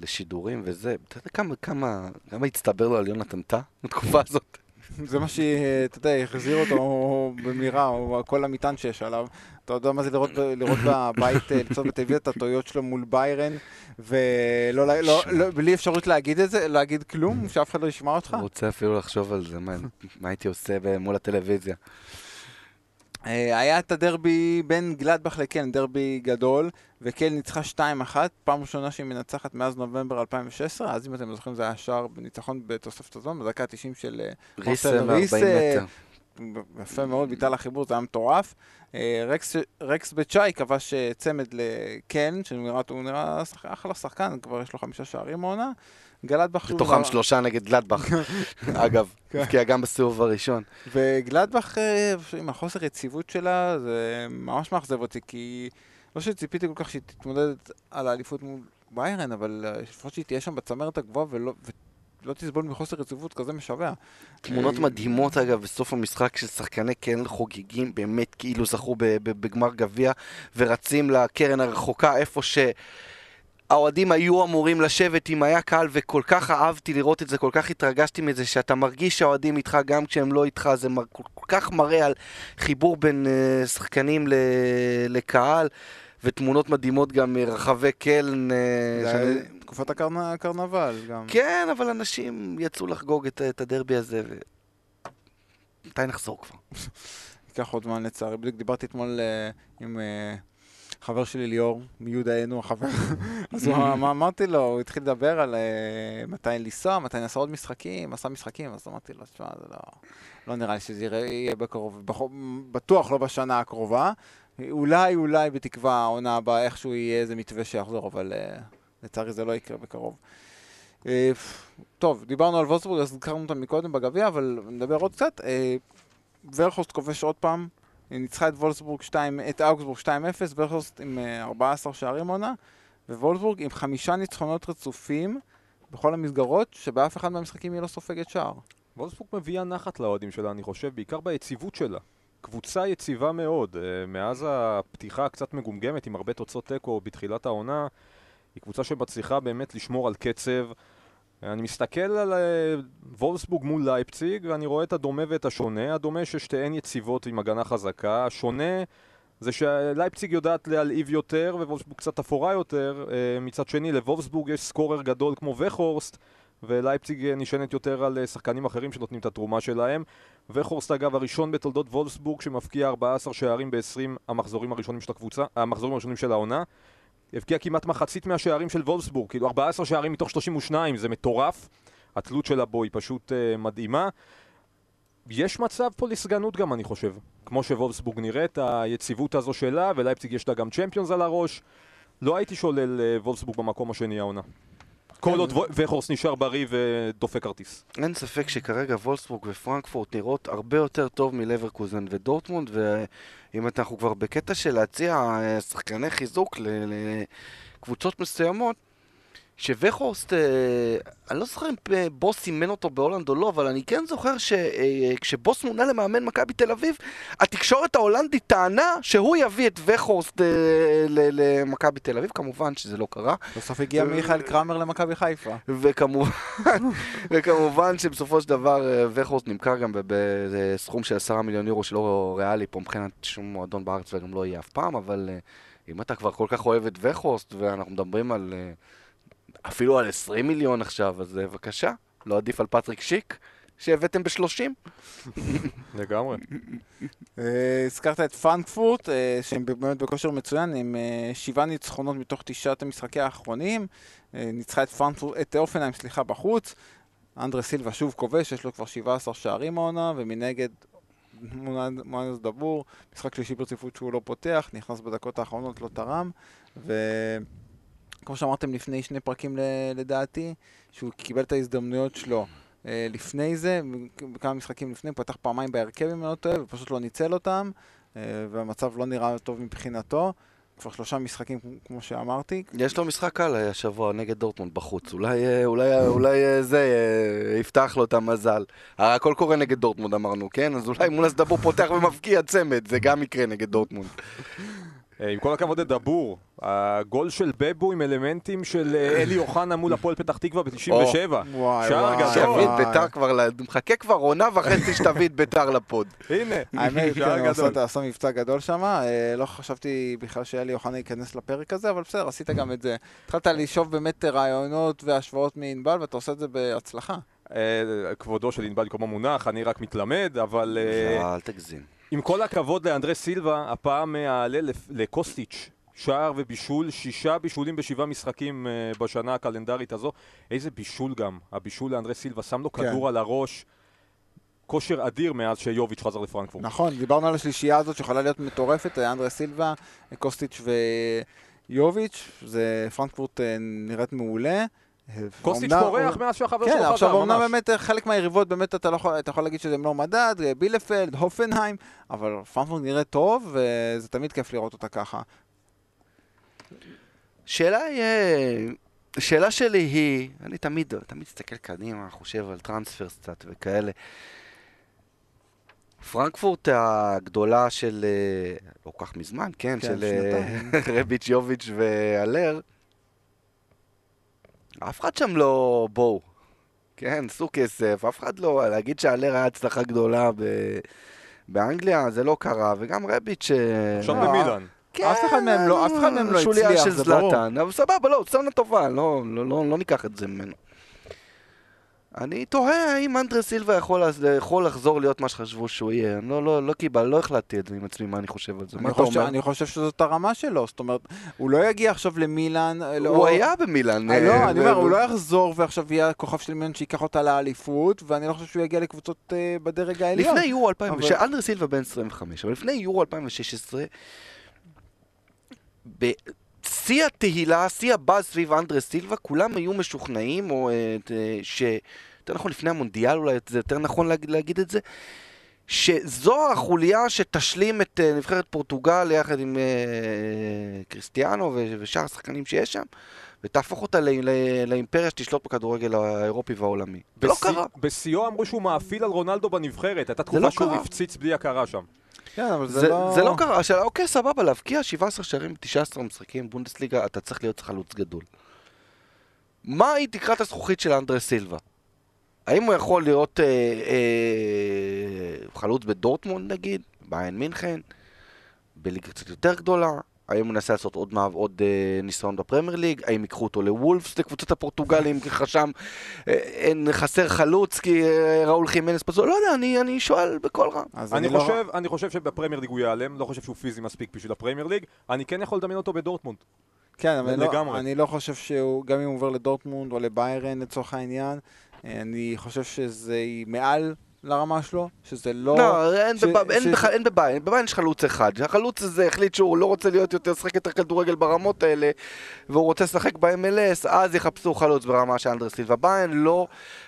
לשידורים וזה, אתה יודע כמה, כמה, כמה הצטבר לו על יונתן טא בתקופה הזאת? זה מה שאתה יודע, החזיר אותו במהירה, או כל המטען שיש עליו. אתה יודע מה זה לראות, לראות בבית, אה, לצאת בטבעי את הטעויות שלו מול ביירן, ולא, לא, לא, בלי אפשרות להגיד את זה, להגיד כלום, שאף אחד לא ישמע אותך? רוצה אפילו לחשוב על זה, מה, מה הייתי עושה מול הטלוויזיה. אה, היה את הדרבי בין גלדבך לקלן, דרבי גדול, וקלן ניצחה 2-1, פעם ראשונה שהיא מנצחת מאז נובמבר 2016, אז אם אתם זוכרים זה היה שער בניצחון בתוספת הזמן, בדקה ה-90 של ריסה, ריסה יפה מאוד, ביטל החיבור, זה היה מטורף. אה, רקס, רקס בצ'אי כבש אה, צמד לקן, שנראה, הוא נראה אחלה שחקן, כבר יש לו חמישה שערים העונה. גלדבך... בתוכם שלושה נגד גלדבך, אגב, כן. הבקיע גם בסיבוב הראשון. וגלדבך, עם החוסר יציבות שלה, זה ממש מאכזב אותי, כי לא שציפיתי כל כך שהיא תתמודד על האליפות מול ביירן, אבל לפחות שהיא תהיה שם בצמרת הגבוהה ולא, לא תסבול מחוסר רציפות כזה משווע. תמונות אה, מדהימות אגב בסוף המשחק של שחקני קרן חוגגים באמת כאילו זכו בגמר גביע ורצים לקרן הרחוקה איפה ש... האוהדים היו אמורים לשבת אם היה קל וכל כך אהבתי לראות את זה, כל כך התרגשתי מזה שאתה מרגיש שהאוהדים איתך גם כשהם לא איתך, זה מר... כל כך מראה על חיבור בין uh, שחקנים ל... לקהל ותמונות מדהימות גם מרחבי קלן. Uh, שאני... תקופת הקרנבל גם. כן, אבל אנשים יצאו לחגוג את, את הדרבי הזה, ו... מתי נחזור כבר? ייקח עוד זמן לצערי. בדיוק דיברתי אתמול uh, עם uh, חבר שלי ליאור, מיהודה היינו החבר. אז הוא, מה אמרתי לו, הוא התחיל לדבר על uh, מתי לנסוע, מתי נעשה עוד משחקים, עשה משחקים, אז אמרתי לו, תשמע, זה לא, לא נראה לי שזה יהיה בקרוב, בטוח לא בשנה הקרובה. אולי, אולי בתקווה העונה הבאה איכשהו יהיה איזה מתווה שיחזור, אבל... Uh, לצערי זה לא יקרה בקרוב. אה, טוב, דיברנו על וולסבורג, אז הזכרנו אותם מקודם בגביע, אבל נדבר עוד קצת. אה, ורכוסט כובש עוד פעם, ניצחה את וולסבורג 2, את אוגסבורג 2-0, ורכוסט עם 14 אה, שערים עונה, ווולסבורג עם חמישה ניצחונות רצופים בכל המסגרות, שבאף אחד מהמשחקים היא לא סופגת שער. וולסבורג מביאה נחת לאוהדים שלה, אני חושב, בעיקר ביציבות שלה. קבוצה יציבה מאוד, מאז הפתיחה הקצת מגומגמת עם הרבה תוצאות תיקו בתחילת העונה, היא קבוצה שמצליחה באמת לשמור על קצב. אני מסתכל על אה, וולסבורג מול לייפציג ואני רואה את הדומה ואת השונה. הדומה ששתיהן יציבות עם הגנה חזקה. השונה זה שלייפציג יודעת להלהיב יותר ווולסבורג קצת אפורה יותר. אה, מצד שני לוולסבורג יש סקורר גדול כמו וכורסט ולייפציג נשענת יותר על אה, שחקנים אחרים שנותנים את התרומה שלהם. וכורסט אגב הראשון בתולדות וולסבורג שמפקיע 14 שערים ב-20 המחזורים הראשונים של הקבוצה, המחזורים הראשונים של העונה. הבקיע כמעט מחצית מהשערים של וולסבורג, כאילו 14 שערים מתוך 32, זה מטורף. התלות שלה בו היא פשוט uh, מדהימה. יש מצב פה לסגנות גם, אני חושב. כמו שוולסבורג נראית, היציבות הזו שלה, ולייפציג יש לה גם צ'מפיונס על הראש. לא הייתי שולל uh, וולסבורג במקום השני העונה. כל עוד וחורס נשאר בריא ודופק כרטיס. אין ספק שכרגע וולסבורג ופרנקפורט נראות הרבה יותר טוב מלברקוזן ודורטמונד, ואם אנחנו כבר בקטע של להציע אה, שחקני חיזוק לקבוצות מסוימות, שווכהורסט, אה, אני לא זוכר אם בוס סימן אותו בהולנד או לא, אבל אני כן זוכר שכשבוס אה, מונה למאמן מכבי תל אביב, התקשורת ההולנדית טענה שהוא יביא את וכהורסט אה, למכבי תל אביב, כמובן שזה לא קרה. בסוף הגיע מיכאל קרמר למכבי חיפה. וכמובן שבסופו של דבר וכהורסט נמכר גם בסכום של עשרה מיליון יורו שלא ריאלי פה מבחינת שום מועדון בארץ וגם לא יהיה אף פעם, אבל אם אתה כבר כל כך אוהב את וכהורסט ואנחנו מדברים על... אפילו על 20 מיליון עכשיו, אז בבקשה, לא עדיף על פטריק שיק? שהבאתם בשלושים? לגמרי. אה, הזכרת את פרנקפורט, אה, שהם באמת בכושר מצוין, עם אה, שבעה ניצחונות מתוך תשעת המשחקים האחרונים. ניצחה את פרנקפורט, את אופנהיים, סליחה, בחוץ. אנדרה סילבה שוב כובש, יש לו כבר 17 שערים העונה, ומנגד מואנס דבור, משחק שלישי ברציפות שהוא לא פותח, נכנס בדקות האחרונות, לא תרם, ו... כמו שאמרתם לפני שני פרקים לדעתי, שהוא קיבל את ההזדמנויות שלו אה, לפני זה, בכמה משחקים לפני, פתח פעמיים בהרכב אם אני לא טועה, ופשוט לא ניצל אותם, אה, והמצב לא נראה טוב מבחינתו. כבר שלושה משחקים, כמו שאמרתי. יש לו משחק קל השבוע נגד דורטמונד בחוץ. אולי, אה, אולי, אולי זה יפתח לו את המזל. הכל קורה נגד דורטמונד אמרנו, כן? אז אולי מונס דבור פותח ומבקיע צמד, זה גם יקרה נגד דורטמונד. אה, עם כל הכבוד לדבור, הגול של בבו עם אלמנטים של אה, אלי אוחנה מול הפועל פתח תקווה ב-97. שער גדול. שיביא את ביתר כבר, מחכה כבר עונה וחצי שתביא את ביתר לפוד. הנה, האמת, כן, הוא עשה מבצע גדול שם. אה, לא חשבתי בכלל שאלי אוחנה ייכנס לפרק הזה, אבל בסדר, עשית גם את זה. התחלת לשאוב באמת רעיונות והשוואות מענבל, ואתה עושה את זה בהצלחה. כבודו של ענבל כמו מונח, אני רק מתלמד, אבל... אל תגזים. עם כל הכבוד לאנדרי סילבה, הפעם אעלה לקוסטיץ', שער ובישול, שישה בישולים בשבעה משחקים uh, בשנה הקלנדרית הזו. איזה בישול גם, הבישול לאנדרי סילבה, שם לו כן. כדור על הראש. כושר אדיר מאז שיוביץ' חזר לפרנקפורט. נכון, דיברנו על השלישייה הזאת שיכולה להיות מטורפת, אנדרה סילבה, קוסטיץ' ויוביץ', זה פרנקפורט אה, נראית מעולה. קוסטיץ' פורח מאז שהחבר כן, שלו חזר, עכשיו אומנם ממש. באמת אה, חלק מהיריבות באמת אתה, לא יכול, אתה יכול להגיד שזה לא מדד, אה, בילפלד, הופנהיים, אבל פרנקפורט נראה טוב, וזה תמיד כיף לראות אותה ככה. שאלה היא... אה, השאלה שלי היא, אני תמיד, תמיד מסתכל קדימה, חושב על טרנספר קצת וכאלה. פרנקפורט הגדולה של, לא כל כך מזמן, כן, כן, של. רביץ' יוביץ' והלר, אף אחד שם לא בואו. כן, עשו כסף, אף אחד לא, להגיד שהלר היה הצלחה גדולה ב... באנגליה, זה לא קרה, וגם רביץ'... אה, עכשיו לא, במילאן. כן, אף אחד מהם לא- אף אחד מהם לא שוליה הצליח, של זה ברור. זלאטן, אבל סבבה, לא, סצנה טובה, לא, לא, לא, לא ניקח את זה ממנו. אני תוהה האם אנדרה סילבה יכול, יכול לחזור להיות מה שחשבו שהוא יהיה. אני לא, לא, לא קיבל, לא החלטתי את זה עם עצמי, מה אני חושב על זה. אני חושב? אני חושב שזאת הרמה שלו, זאת אומרת, הוא לא יגיע עכשיו למילאן, אה, לא- הוא היה במילאן. אה, אה, לא, אני אומר, הוא לא יחזור ועכשיו יהיה הכוכב של מילאן שייקח אותה לאליפות, ואני לא חושב שהוא יגיע לקבוצות אה, בדרג העליון. לפני יורו 2006, אבל- אנדרה סילבה בן 25, אבל לפני יורו 2016, בשיא התהילה, שיא הבאז סביב אנדרה סילבה, כולם היו משוכנעים, או אה, ש... יותר נכון לפני המונדיאל אולי, זה יותר נכון להגיד, להגיד את זה, שזו החוליה שתשלים את אה, נבחרת פורטוגל יחד עם אה, קריסטיאנו ו- ושאר השחקנים שיש שם, ותהפוך אותה ל- ל- לאימפריה שתשלוט בכדורגל האירופי והעולמי. זה לא קרה. בשיאו אמרו שהוא מאפיל על רונלדו בנבחרת, הייתה לא תקופה שהוא קרה. הפציץ בלי הכרה שם. כן, אבל זה, זה, לא... זה לא קרה, השאלה, אוקיי, סבבה, להבקיע 17 שערים ב-19 משחקים בונדסליגה, אתה צריך להיות חלוץ גדול. מהי תקרת הזכוכית של אנדרה סילבה? האם הוא יכול להיות אה, אה, חלוץ בדורטמונד נגיד, ביין מינכן, בליגה קצת יותר גדולה? האם הוא מנסה לעשות עוד, מעב, עוד אה, ניסיון בפרמייר ליג? האם ייקחו אותו לוולפס, לקבוצת הפורטוגלים, כי חשם אה, אין חסר חלוץ, כי אה, ראול חימנס פצוע? לא יודע, אני, אני שואל בקול רם. אז אני לא- חושב, אני חושב שבפרמייר ליג הוא ייעלם, לא חושב שהוא פיזי מספיק בשביל הפרמייר ליג, אני כן יכול לדמיין אותו בדורטמונד. כן, אבל אני לא. אני לא חושב שהוא, גם אם הוא עובר לדורטמונד או לביירן לצורך העניין, אני חושב שזה מעל לרמה שלו, שזה לא... לא, אין ש- בב- אין ש- בכלל- אין בביין, בביין יש חלוץ אחד. החלוץ הזה החליט שהוא לא רוצה להיות יותר, לשחק יותר כדורגל ברמות האלה, והוא רוצה לשחק ב-MLS, אז יחפשו חלוץ ברמה של אנדרס סילבה. ביין לא,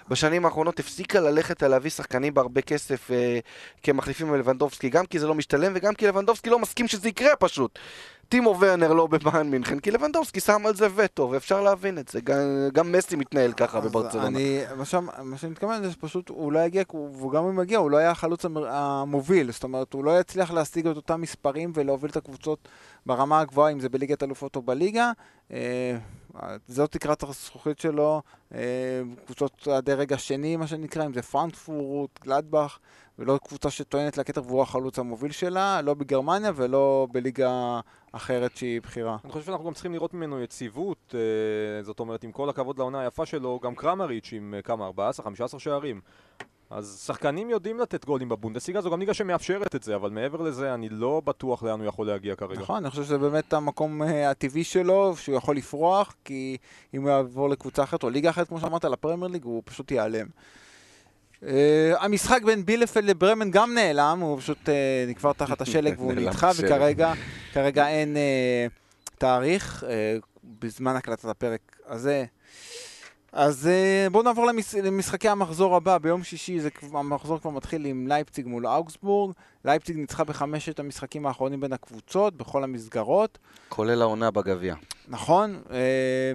בשנים האחרונות הפסיקה ללכת על להביא שחקנים בהרבה כסף אה, כמחליפים ללבנדובסקי, גם כי זה לא משתלם וגם כי לבנדובסקי לא מסכים שזה יקרה פשוט. טימו ורנר לא בביין מינכן, כי לבנדובסקי שם על זה וטו, ואפשר להבין את זה. גם, גם מסי מתנהל ככה בברצלונה. אני, מה, ש... מה שאני מתכוון זה שפשוט הוא לא יגיע, וגם אם יגיע, הוא לא היה החלוץ. המוביל, זאת אומרת, הוא לא יצליח להשיג את אותם מספרים ולהוביל את הקבוצות ברמה הגבוהה, אם זה בליגת אלופות או בליגה. זאת תקרת הזכוכית שלו, אה, קבוצות הדרג השני, מה שנקרא, אם זה פרנקפורט, גלדבך, ולא קבוצה שטוענת לכתר והוא החלוץ המוביל שלה, לא בגרמניה ולא בליגה אחרת שהיא בכירה. אני חושב שאנחנו גם צריכים לראות ממנו יציבות, אה, זאת אומרת, עם כל הכבוד לעונה היפה שלו, גם קרמריץ' עם אה, כמה, 14-15 שערים. אז שחקנים יודעים לתת גולים בבונדסליגה, זו גם ליגה שמאפשרת את זה, אבל מעבר לזה אני לא בטוח לאן הוא יכול להגיע כרגע. נכון, אני חושב שזה באמת המקום אה, הטבעי שלו, שהוא יכול לפרוח, כי אם הוא יעבור לקבוצה אחרת או ליגה אחרת, כמו שאמרת, לפרמייר ליג, הוא פשוט ייעלם. Uh, המשחק בין בילפלד לברמן גם נעלם, הוא פשוט uh, נקבר תחת השלג והוא נדחה. וכרגע כרגע אין uh, תאריך uh, בזמן הקלטת הפרק הזה. אז uh, בואו נעבור למש... למשחקי המחזור הבא, ביום שישי זה... המחזור כבר מתחיל עם לייפציג מול אוגסבורג. לייפציג ניצחה בחמשת המשחקים האחרונים בין הקבוצות, בכל המסגרות. כולל העונה בגביע. נכון. אה,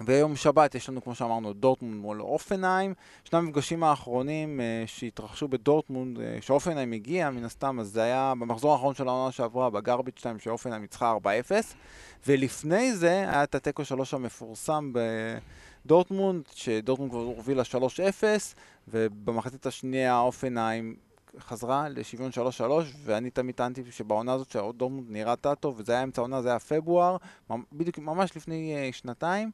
ויום שבת יש לנו, כמו שאמרנו, דורטמונד מול אופנהיים. שני המפגשים האחרונים אה, שהתרחשו בדורטמונד, אה, שאופנהיים הגיע, מן הסתם, אז זה היה במחזור האחרון של העונה שעברה, בגרביץ' 2, שאופנהיים ניצחה 4-0. ולפני זה היה את התיקו 3 המפורסם בדורטמונד, שדורטמונד כבר הובילה 3-0, ובמחצית השנייה אופנהיים חזרה לשוויון 3-3, ואני תמיד טענתי שבעונה הזאת שדורטמונד נראתה טוב, וזה היה אמצע העונה, זה היה פברואר, בדיוק ממש לפני uh, שנתיים.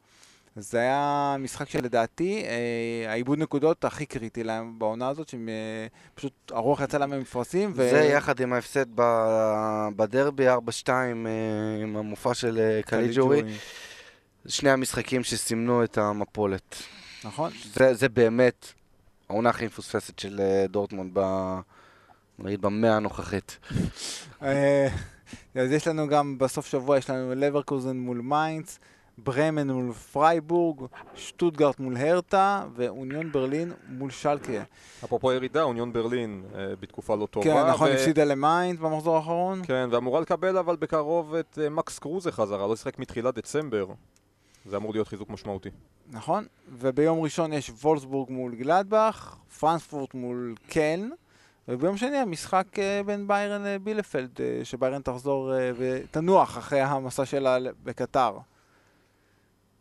זה היה משחק שלדעתי, אה, העיבוד נקודות הכי קריטי להם בעונה הזאת, שהם אה, הרוח יצאה להם ממפרשים. ו... זה יחד עם ההפסד בדרבי 4-2 אה, עם המופע של אה, קליג'ורי. שני המשחקים שסימנו את המפולת. נכון. זה, זה באמת העונה הכי מפוספסת של אה, דורטמונד ב... נגיד במאה הנוכחית. אה, אז יש לנו גם בסוף שבוע, יש לנו לברקוזן מול מיינדס, ברמן מול פרייבורג, שטוטגרט מול הרטה ואוניון ברלין מול שלקה. אפרופו ירידה, אוניון ברלין אה, בתקופה לא טובה. כן, נכון, ו- הפסידה למיינדס במחזור האחרון. כן, ואמורה לקבל אבל בקרוב את אה, מקס קרוזה חזרה, לא שיחק מתחילת דצמבר. זה אמור להיות חיזוק משמעותי. נכון, וביום ראשון יש וולסבורג מול גלדבך, פרנספורט מול קלן, וביום שני המשחק אה, בין ביירן לבילפלד, אה, שביירן תחזור אה, ותנוח אחרי המסע שלה בקטר.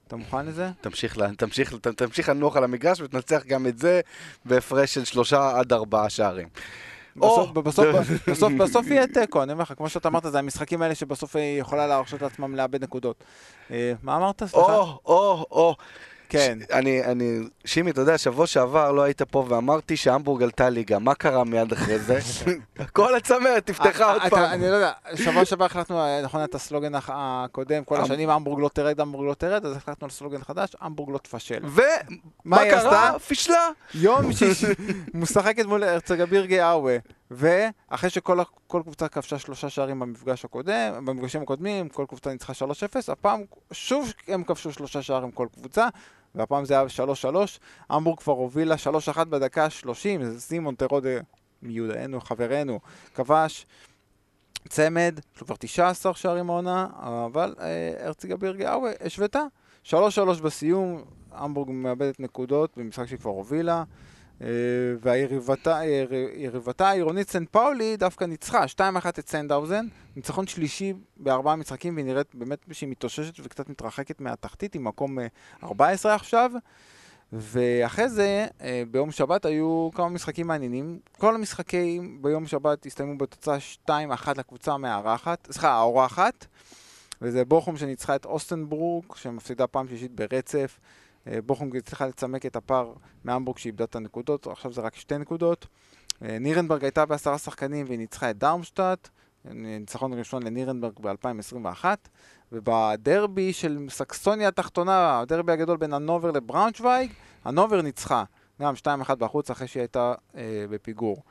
אתה מוכן לזה? תמשיך, לה- תמשיך, תמשיך לנוח על המגרש ותנצח גם את זה בהפרש של שלושה עד ארבעה שערים. בסוף, או! בסוף, בסוף, בסוף יהיה תיקו, אני אומר לך, כמו שאתה אמרת, זה המשחקים האלה שבסוף היא יכולה להרשות לעצמם לאבד נקודות. אה, מה אמרת? סליחה? או, או, או. כן. ש- אני, אני, שימי, אתה יודע, שבוע שעבר לא היית פה ואמרתי שהמבורג עלתה ליגה, מה קרה מיד אחרי זה? כל הצמרת נפתחה אה, עוד פעם. אני לא יודע, שבוע שעבר החלטנו, אה, נכון, את הסלוגן הקודם, כל אמ- השנים המבורג לא תרד, המבורג לא תרד, אז החלטנו על סלוגן חדש, המבורג לא תפשל. ומה קרה? פישלה. יום שישי, משחקת מול הרצגה בירגי אאווה, ואחרי שכל קבוצה כבשה שלושה שערים במפגש הקודם, במפגשים הקודמים, כל קבוצה ניצחה 3-0, הפעם שוב הם כבשו שלושה שערים כל קבוצה, והפעם זה היה 3-3, המבורג כבר הובילה 3-1 בדקה ה-30, זה סימון טרודה מיודענו, חברנו, כבש צמד, יש לו כבר 19 שערים העונה, אבל אה, הרצגה בירגי אאווה השוותה. 3-3 בסיום, המבורג מאבדת נקודות במשחק שהיא כבר הובילה. אה, והיריבתה אה, יריבתה העירונית סנט פאולי דווקא ניצחה 2-1 את סנדהאוזן, ניצחון שלישי בארבעה משחקים והיא נראית באמת שהיא מתאוששת וקצת מתרחקת מהתחתית, היא מקום אה, 14 עכשיו. ואחרי זה, אה, ביום שבת היו כמה משחקים מעניינים. כל המשחקים ביום שבת הסתיימו בתוצאה 2-1 לקבוצה המארחת, סליחה, האורחת. וזה בוכום שניצחה את אוסטנבורג, שמפסידה פעם שלישית ברצף. אה, בוכום הצליחה לצמק את הפער מהמבורג שאיבדה את הנקודות, עכשיו זה רק שתי נקודות. אה, נירנברג הייתה בעשרה שחקנים והיא ניצחה את דרמשטאט, אה, ניצחון ראשון לנירנברג ב-2021, ובדרבי של סקסוניה התחתונה, הדרבי הגדול בין הנובר לבראונשוויג, הנובר ניצחה, גם 2-1 בחוץ אחרי שהיא הייתה אה, בפיגור.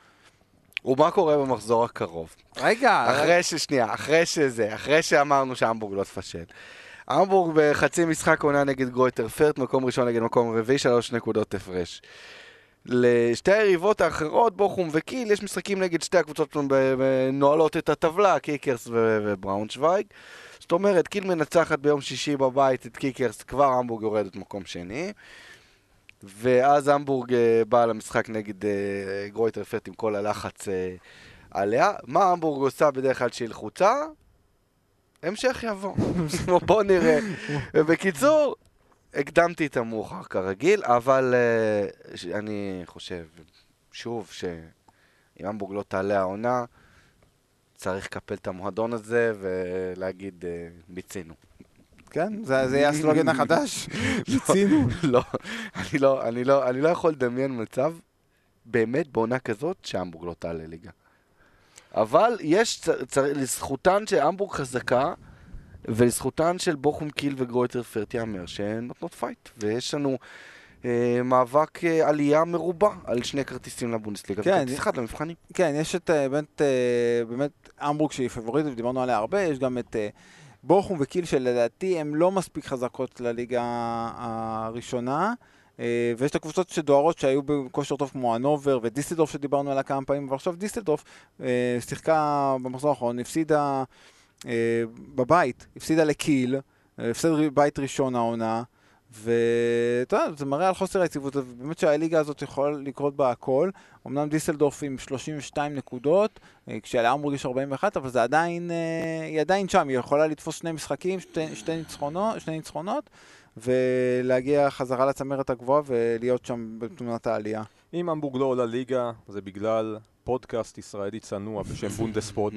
ומה קורה במחזור הקרוב? רגע, אחרי ש... שנייה, אחרי שזה, אחרי שאמרנו שהמבורג לא תפשל. המבורג בחצי משחק עונה נגד גרויטר פרט, מקום ראשון נגד מקום רביעי, שלוש נקודות הפרש. לשתי היריבות האחרות, בוכום וקיל, יש משחקים נגד שתי הקבוצות שנועלות את הטבלה, קיקרס ובראונשוויג. זאת אומרת, קיל מנצחת ביום שישי בבית את קיקרס, כבר המבורג יורדת מקום שני. ואז המבורג אה, באה למשחק נגד אה, גרויטר פרט עם כל הלחץ אה, עליה. מה המבורג עושה בדרך כלל כשהיא לחוצה? המשך יבוא. בוא נראה. ובקיצור, הקדמתי את המאוחר כרגיל, אבל uh, אני חושב, שוב, שאם המבורג לא תעלה העונה, צריך לקפל את המועדון הזה ולהגיד, uh, מיצינו. כן, זה זה יהיה הסלוגן החדש. מיצינו. לא, אני לא, אני לא, אני לא יכול לדמיין מצב באמת בעונה כזאת שהמבורג לא תעלה ליגה. אבל יש, צ- צ- לזכותן של המבורג חזקה, ולזכותן של בוכום קיל וגרויטר פרט ייאמר שהן נותנות פייט. ויש לנו אה, מאבק אה, עלייה מרובה על שני כרטיסים לבונדסליגה, כן, וכרטיס אחד למבחנים. כן, יש את אה, באמת, אה, באמת המבורג שהיא פבוריטית, ודיברנו עליה הרבה, יש גם את אה, בוכום וקיל שלדעתי הן לא מספיק חזקות לליגה הראשונה. אה, ויש את הקבוצות שדוהרות שהיו בכושר טוב כמו הנובר ודיסלדורף שדיברנו עליה כמה פעמים, אבל עכשיו אה, שיחקה במחזור האחרון, הפסידה אה, בבית, הפסידה לקיל, אה, הפסד בית ראשון העונה, ואתה יודע, זה מראה על חוסר היציבות, ובאמת שהליגה הזאת יכולה לקרות בה הכל. אמנם דיסלדורף עם 32 נקודות, אה, כשלהמבורג יש 41, אבל זה עדיין, אה, היא עדיין שם, היא יכולה לתפוס שני משחקים, שתי, שתי, ניצחונות, שני ניצחונות, ולהגיע חזרה לצמרת הגבוהה ולהיות שם בתמונת העלייה. אם המבורג לא עולה ליגה, זה בגלל פודקאסט ישראלי צנוע בשם בונדספוד,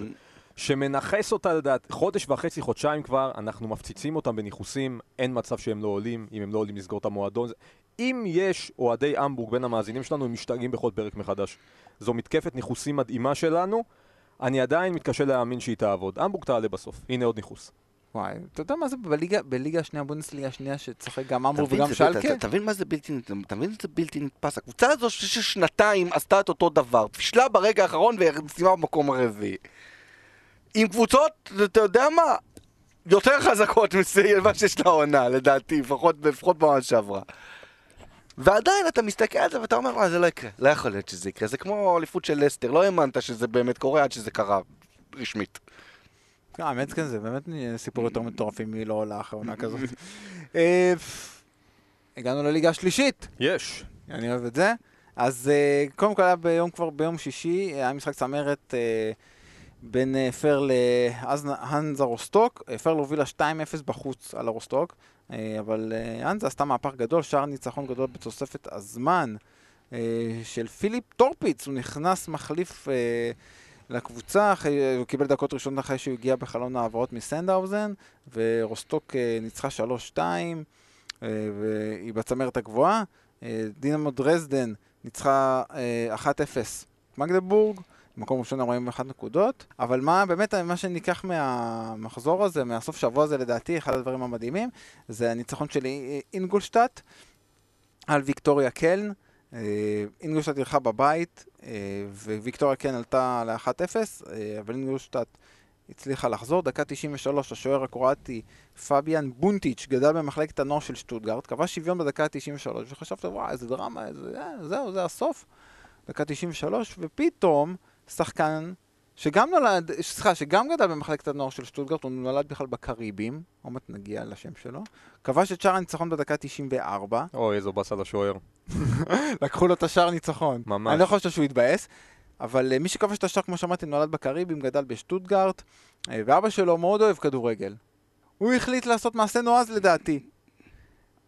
שמנכס אותה לדעת, חודש וחצי, חודשיים כבר, אנחנו מפציצים אותם בניכוסים, אין מצב שהם לא עולים, אם הם לא עולים לסגור את המועדון. אם יש אוהדי המבורג בין המאזינים שלנו, הם משתגעים בכל פרק מחדש. זו מתקפת ניכוסים מדהימה שלנו, אני עדיין מתקשה להאמין שהיא תעבוד. המבורג תעלה בסוף, הנה עוד ניכוס. וואי, אתה יודע מה זה בליגה, בליגה השנייה, בונדסליגה השנייה, שתשחק גם מבין, וגם שלקה? מבין מה זה בלתי אתה מבין זה בלתי נתפס? הקבוצה הזו ששנתיים עשתה את אותו דבר, פישלה ברגע האחרון וסיימה במקום הרביעי. עם קבוצות, אתה יודע מה? יותר חזקות ממה שיש לעונה, לדעתי, לפחות לפחות בעונה שעברה. ועדיין אתה מסתכל על זה ואתה אומר, מה, זה לא יקרה, לא יכול להיות שזה יקרה. זה כמו אליפות של לסטר, לא האמנת שזה באמת קורה עד שזה קרה, רשמית. אה, האמת כן, זה באמת סיפור יותר מטורפים מי לא עולה אחרי עונה כזאת. אה, הגענו לליגה השלישית. יש. אני אוהב את זה. אז אה, קודם כל היה ביום כבר ביום שישי, היה משחק צמרת בין פר להנזה רוסטוק. פר הובילה 2-0 בחוץ על הרוסטוק, אבל הנזה עשתה מהפך גדול, שער ניצחון גדול בתוספת הזמן של פיליפ טורפיץ. הוא נכנס מחליף לקבוצה, אחרי, הוא קיבל דקות ראשונות אחרי שהוא הגיע בחלון העברות מסנדהאוזן, ורוסטוק אה, ניצחה 3-2, אה, והיא בצמרת הגבוהה. אה, דינמו דרזדן ניצחה אה, 1-0 מגדבורג, מקום ראשון 41 נקודות, אבל מה באמת, מה שניקח מהמחזור הזה, מהסוף שבוע הזה לדעתי, אחד הדברים המדהימים, זה הניצחון של אי- אינגולשטאט על ויקטוריה קלן. אינגולשטאט אירחה בבית, וויקטוריה קלן עלתה ל-1-0, אה, אבל אינגולשטאט הצליחה לחזור. דקה 93, השוער הקרואטי פביאן בונטיץ' גדל במחלקת הנוער של שטוטגרד, קבע שוויון בדקה ה-93, וחשבת, וואי, איזה דרמה, איזה, אה, זהו, זה הסוף. דקה 93, ופתאום שחקן שגם נולד, סליחה, שגם גדל במחלקת הנוער של שטוטגרד, הוא נולד בכלל בקריבים, עוד מעט נגיע לשם שלו, כבש את שער הניצחון בדקה 94, אוי, איזו באסה לשוער. לקחו לו את השער ניצחון. ממש. אני לא חושב שהוא התבאס, אבל אה, מי שכבש את השער, כמו שאמרתי, נולד בקריבים, גדל בשטוטגרד, אה, ואבא שלו מאוד אוהב כדורגל. הוא החליט לעשות מעשה נועז לדעתי.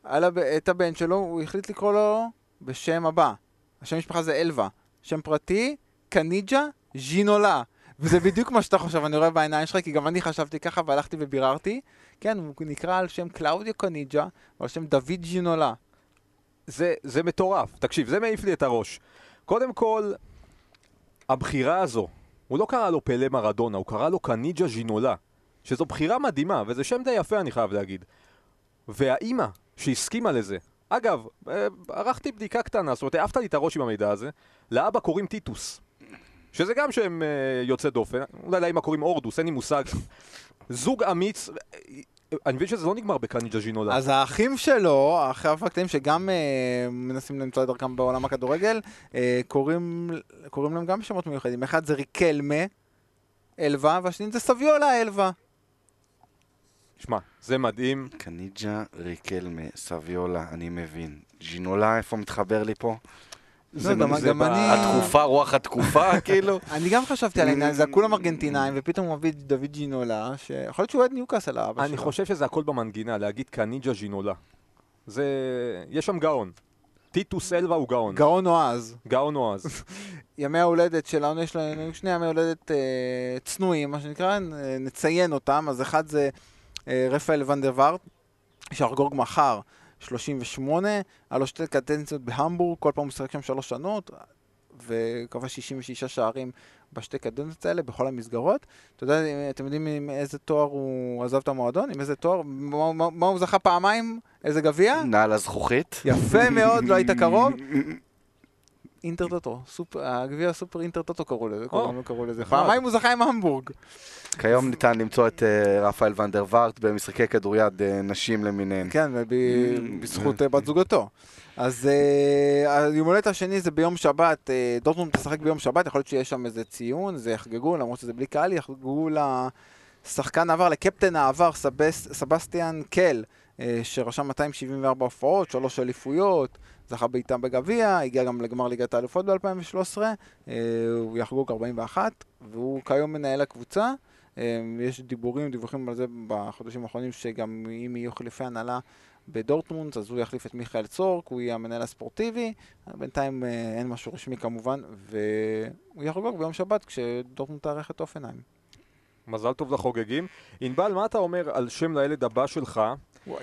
על. את הבן שלו, הוא החליט לקרוא לו בשם הבא. השם משפחה זה אלווה. שם פרטי, קניג'ה ז'ינולה. וזה בדיוק מה שאתה חושב, אני רואה בעיניים שלך, כי גם אני חשבתי ככה והלכתי וביררתי. כן, הוא נקרא על שם קלאודיו קניג'ה, ועל שם דוד ז'ינולה. זה, זה מטורף. תקשיב, זה מעיף לי את הראש. קודם כל, הבחירה הזו, הוא לא קרא לו פלא מרדונה, הוא קרא לו קניג'ה ז'ינולה. שזו בחירה מדהימה, וזה שם די יפה אני חייב להגיד. והאימא שהסכימה לזה, אגב, אה, ערכתי בדיקה קטנה, זאת אומרת, העפת לי את הראש עם המידע הזה, לאבא קוראים טיטוס. שזה גם שם אה, יוצא דופן, אולי לאמא קוראים אורדוס, אין לי מושג. זוג אמיץ, אני מבין שזה לא נגמר בקניג'ה ז'ינולה. אז האחים שלו, האחים הקטנים שגם אה, מנסים למצוא את דרכם בעולם הכדורגל, אה, קוראים, קוראים להם גם שמות מיוחדים. אחד זה ריקלמה, אלווה, והשני זה סביולה אלווה. שמע, זה מדהים. קניג'ה ריקלמה, סביולה, אני מבין. ז'ינולה, איפה מתחבר לי פה? לא, גם- זה גם ב- אני... התקופה, רוח התקופה, כאילו? אני גם חשבתי על העניין, זה כולם ארגנטינאים, ופתאום הוא מביא את דוד ג'ינולה, שיכול להיות שהוא אוהד ניוקאסל האבא שלו. אני חושב שזה הכל במנגינה, להגיד קניג'ה ז'ינולה. זה... יש שם גאון. טיטוס אלווה הוא גאון. גאון נועז. גאון נועז. ימי ההולדת שלנו, יש לנו שני ימי הולדת אה, צנועים, מה שנקרא, אה, נציין אותם. אז אחד זה אה, רפאל ונדר וארט, שיחגוג מחר 38, היה לו שתי קדנציות בהמבורג, כל פעם הוא משחק שם שלוש שנות, וכבש 66 שערים בשתי קדנציות האלה, בכל המסגרות. אתה יודע, אתם יודעים עם איזה תואר הוא עזב את המועדון? עם איזה תואר? מה, מה, מה הוא זכה פעמיים? איזה גביע? נעל הזכוכית. יפה מאוד, לא היית קרוב. אינטר טוטו, הגביע הסופר אינטר טוטו קראו לזה, כולם קראו לזה. פעמיים הוא זכה עם המבורג. כיום ניתן למצוא את אה, רפאל ונדר וארט במשחקי כדוריד אה, נשים למיניהן. כן, וב- בזכות אה, בת זוגתו. אז היום הולדת השני זה ביום שבת, דורטמונד תשחק ביום שבת, יכול להיות שיש שם איזה ציון, זה יחגגו, למרות שזה בלי קהל, יחגגו לשחקן העבר, לקפטן העבר, סבס- סבסטיאן קל, שרשם 274 הופעות, שלוש אליפויות, זכה בעיטה בגביע, הגיע גם לגמר ליגת האלופות ב-2013, הוא יחגוג 41, והוא כיום מנהל הקבוצה. אה, יש דיבורים, דיווחים על זה בחודשים האחרונים, שגם אם יהיו חילופי הנהלה בדורטמונד, אז הוא יחליף את מיכאל צורק, הוא יהיה המנהל הספורטיבי. בינתיים אה, אין משהו רשמי כמובן, והוא יחגוג ביום שבת כשדורטמונד תארח את הופנהיים. מזל טוב לחוגגים. ענבל, מה אתה אומר על שם לילד הבא שלך,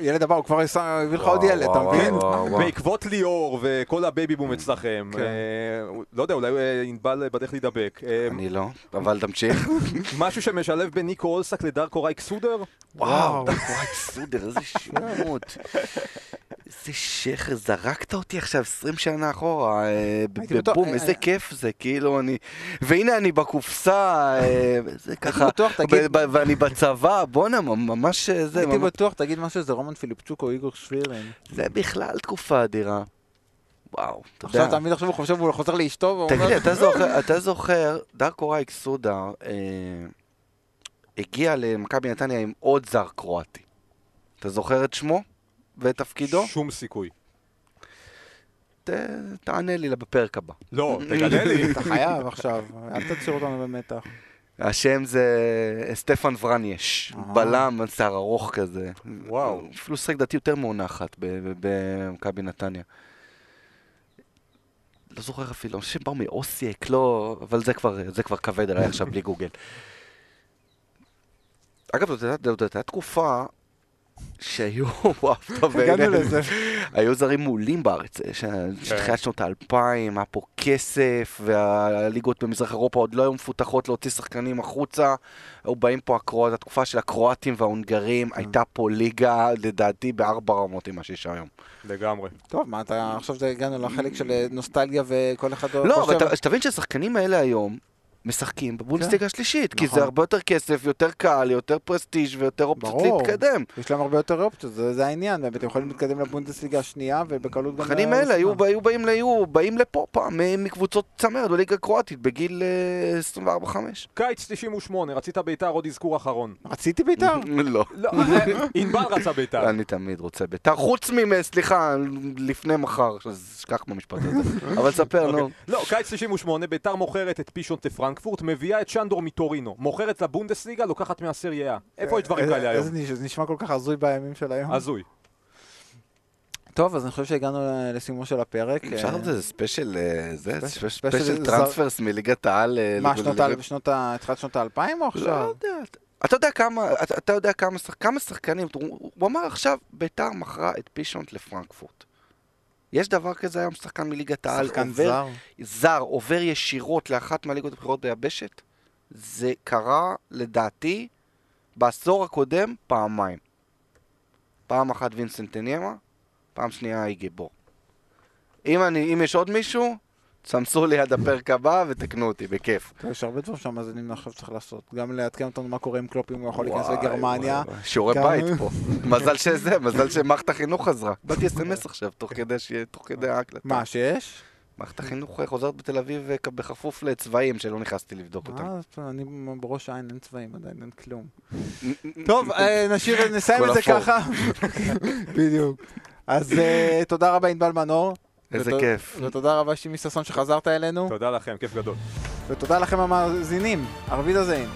ילד הבא, הוא כבר הביא לך עוד ילד, אתה מבין? בעקבות ליאור וכל הבייבי בום אצלכם, כן. אה, לא יודע, אולי אה, ענבל בדרך להידבק. אה, אני לא, אבל תמשיך. משהו שמשלב בין ניקו אולסק לדארקו רייק סודר? וואו, וואי, סודר, איזה שמות. איזה שכר, זרקת אותי עכשיו 20 שנה אחורה, בבום, איזה. כיף זה, כאילו אני... והנה אני בקופסה, זה ככה, ואני בצבא, בואנה, ממש זה, הייתי בטוח, תגיד משהו שזה רומן פיליפצ'וק או איגור שבירין. זה בכלל תקופה אדירה. וואו, אתה עכשיו יודע. תמיד עכשיו הוא חושב, הוא חוזר לאשתו והוא תגיד לי. אתה זוכר, אתה זוכר, דארקו רייק סודר אה, הגיע למכבי נתניה עם עוד זר קרואטי. אתה זוכר את שמו ואת תפקידו? שום סיכוי. ת- תענה לי בפרק הבא. לא, תגלה לי. אתה חייב עכשיו, אל תצהיר אותנו במתח. השם זה סטפן ורניאש, אה. בלם, שיער ארוך כזה. וואו. אפילו שחק דעתי יותר מעונה אחת במכבי נתניה. לא זוכר אפילו, אני חושב שבאו מאוסייק, לא... אבל זה כבר, זה כבר כבד עליי עכשיו בלי גוגל. אגב, זאת הייתה תקופה שהיו, וואו, טוב, הגענו. לזה. היו זרים מעולים בארץ, אה, ש- תחילת שנות האלפיים, היה פה כסף, והליגות במזרח אירופה עוד לא היו מפותחות להוציא שחקנים החוצה. היו באים פה הקרואט, התקופה של הקרואטים וההונגרים, הייתה פה ליגה, לדעתי, בארבע רמות עם מה שיש היום. לגמרי. טוב, מה אתה, עכשיו זה הגענו לחלק של אה, נוסטלגיה וכל אחד לא, אבל שתבין שהשחקנים האלה היום משחקים בבונדסליגה השלישית, כי נכון. זה הרבה יותר כסף, יותר קל, יותר פרסטיג' ויותר אופציות ברור. להתקדם. יש להם הרבה יותר אופציות, זה, זה העניין, באמת, הם יכולים להתקדם לבונדסליגה השנייה ובקלות גם... השחקנים ל- האלה היו, באים, היו באים לפה פעם מ- מקבוצות צמרת בליגה הקרואטית בגיל אה, 24-5. קיץ 98, רצית ביתר, עוד אזכור אחרון. רציתי בית"ר. לא. לא, אה, ענבל רצה ביתר. אני תמיד רוצה בית"ר, חוץ ממ... סליחה, לפני מחר, אז שכח מהמשפט הזה. אבל ספר, נו. לא, קיץ 98, ביתר מוכרת את פישונט לפרנקפורט, מביאה את שנדור מטורינו. מוכרת לבונדסליגה, לוקחת מהסריה. איפה יש דברים כאלה היום? זה נשמע כל כך הזוי בימים של היום. הזוי. טוב, אז אני חושב שהגענו ל- לסיומו של הפרק. אפשר אה, איזה special, אה, זה, special- special special transfers מליגת העל. אה, מה, שנות ה... בשנות ה... תחילת שנות האלפיים או לא עכשיו? יודע. אתה יודע כמה, אתה, יודע כמה, שח- כמה שחקנים, הוא אמר עכשיו, ביתר מכרה את פישונט לפרנקפורט. יש דבר כזה היום, שחקן מליגת העל שחקן עובר, זר. זר עובר ישירות לאחת מהליגות הבכירות ביבשת? זה קרה, לדעתי, בעשור הקודם פעמיים. פעם אחת וינסנט אניאמה, פעם שנייה איגי בור. אם, אני, אם יש עוד מישהו, תסמסו לי עד הפרק הבא ותקנו אותי, בכיף. יש הרבה דברים שהמאזינים עכשיו צריך לעשות. גם לעדכן אותנו מה קורה עם קלופ אם הוא יכול להיכנס לגרמניה. שיעורי בית פה. מזל שזה, מזל שמערכת החינוך חזרה. באתי אס.אם.אס עכשיו, תוך כדי ההקלטה. מה, שיש? מערכת החינוך אה, חוזרת בתל אביב אה, בכפוף לצבעים שלא נכנסתי לבדוק אותם. אה, אני בראש העין, אין צבעים עדיין, אין כלום. טוב, נשאיר, נסיים את זה. ככה. בדיוק. אז תודה רבה ענבל מנור. איזה ות- כיף. ותודה רבה שימי ששון שחזרת אלינו. תודה לכם, כיף גדול. ותודה לכם המאזינים. ערבית הזין.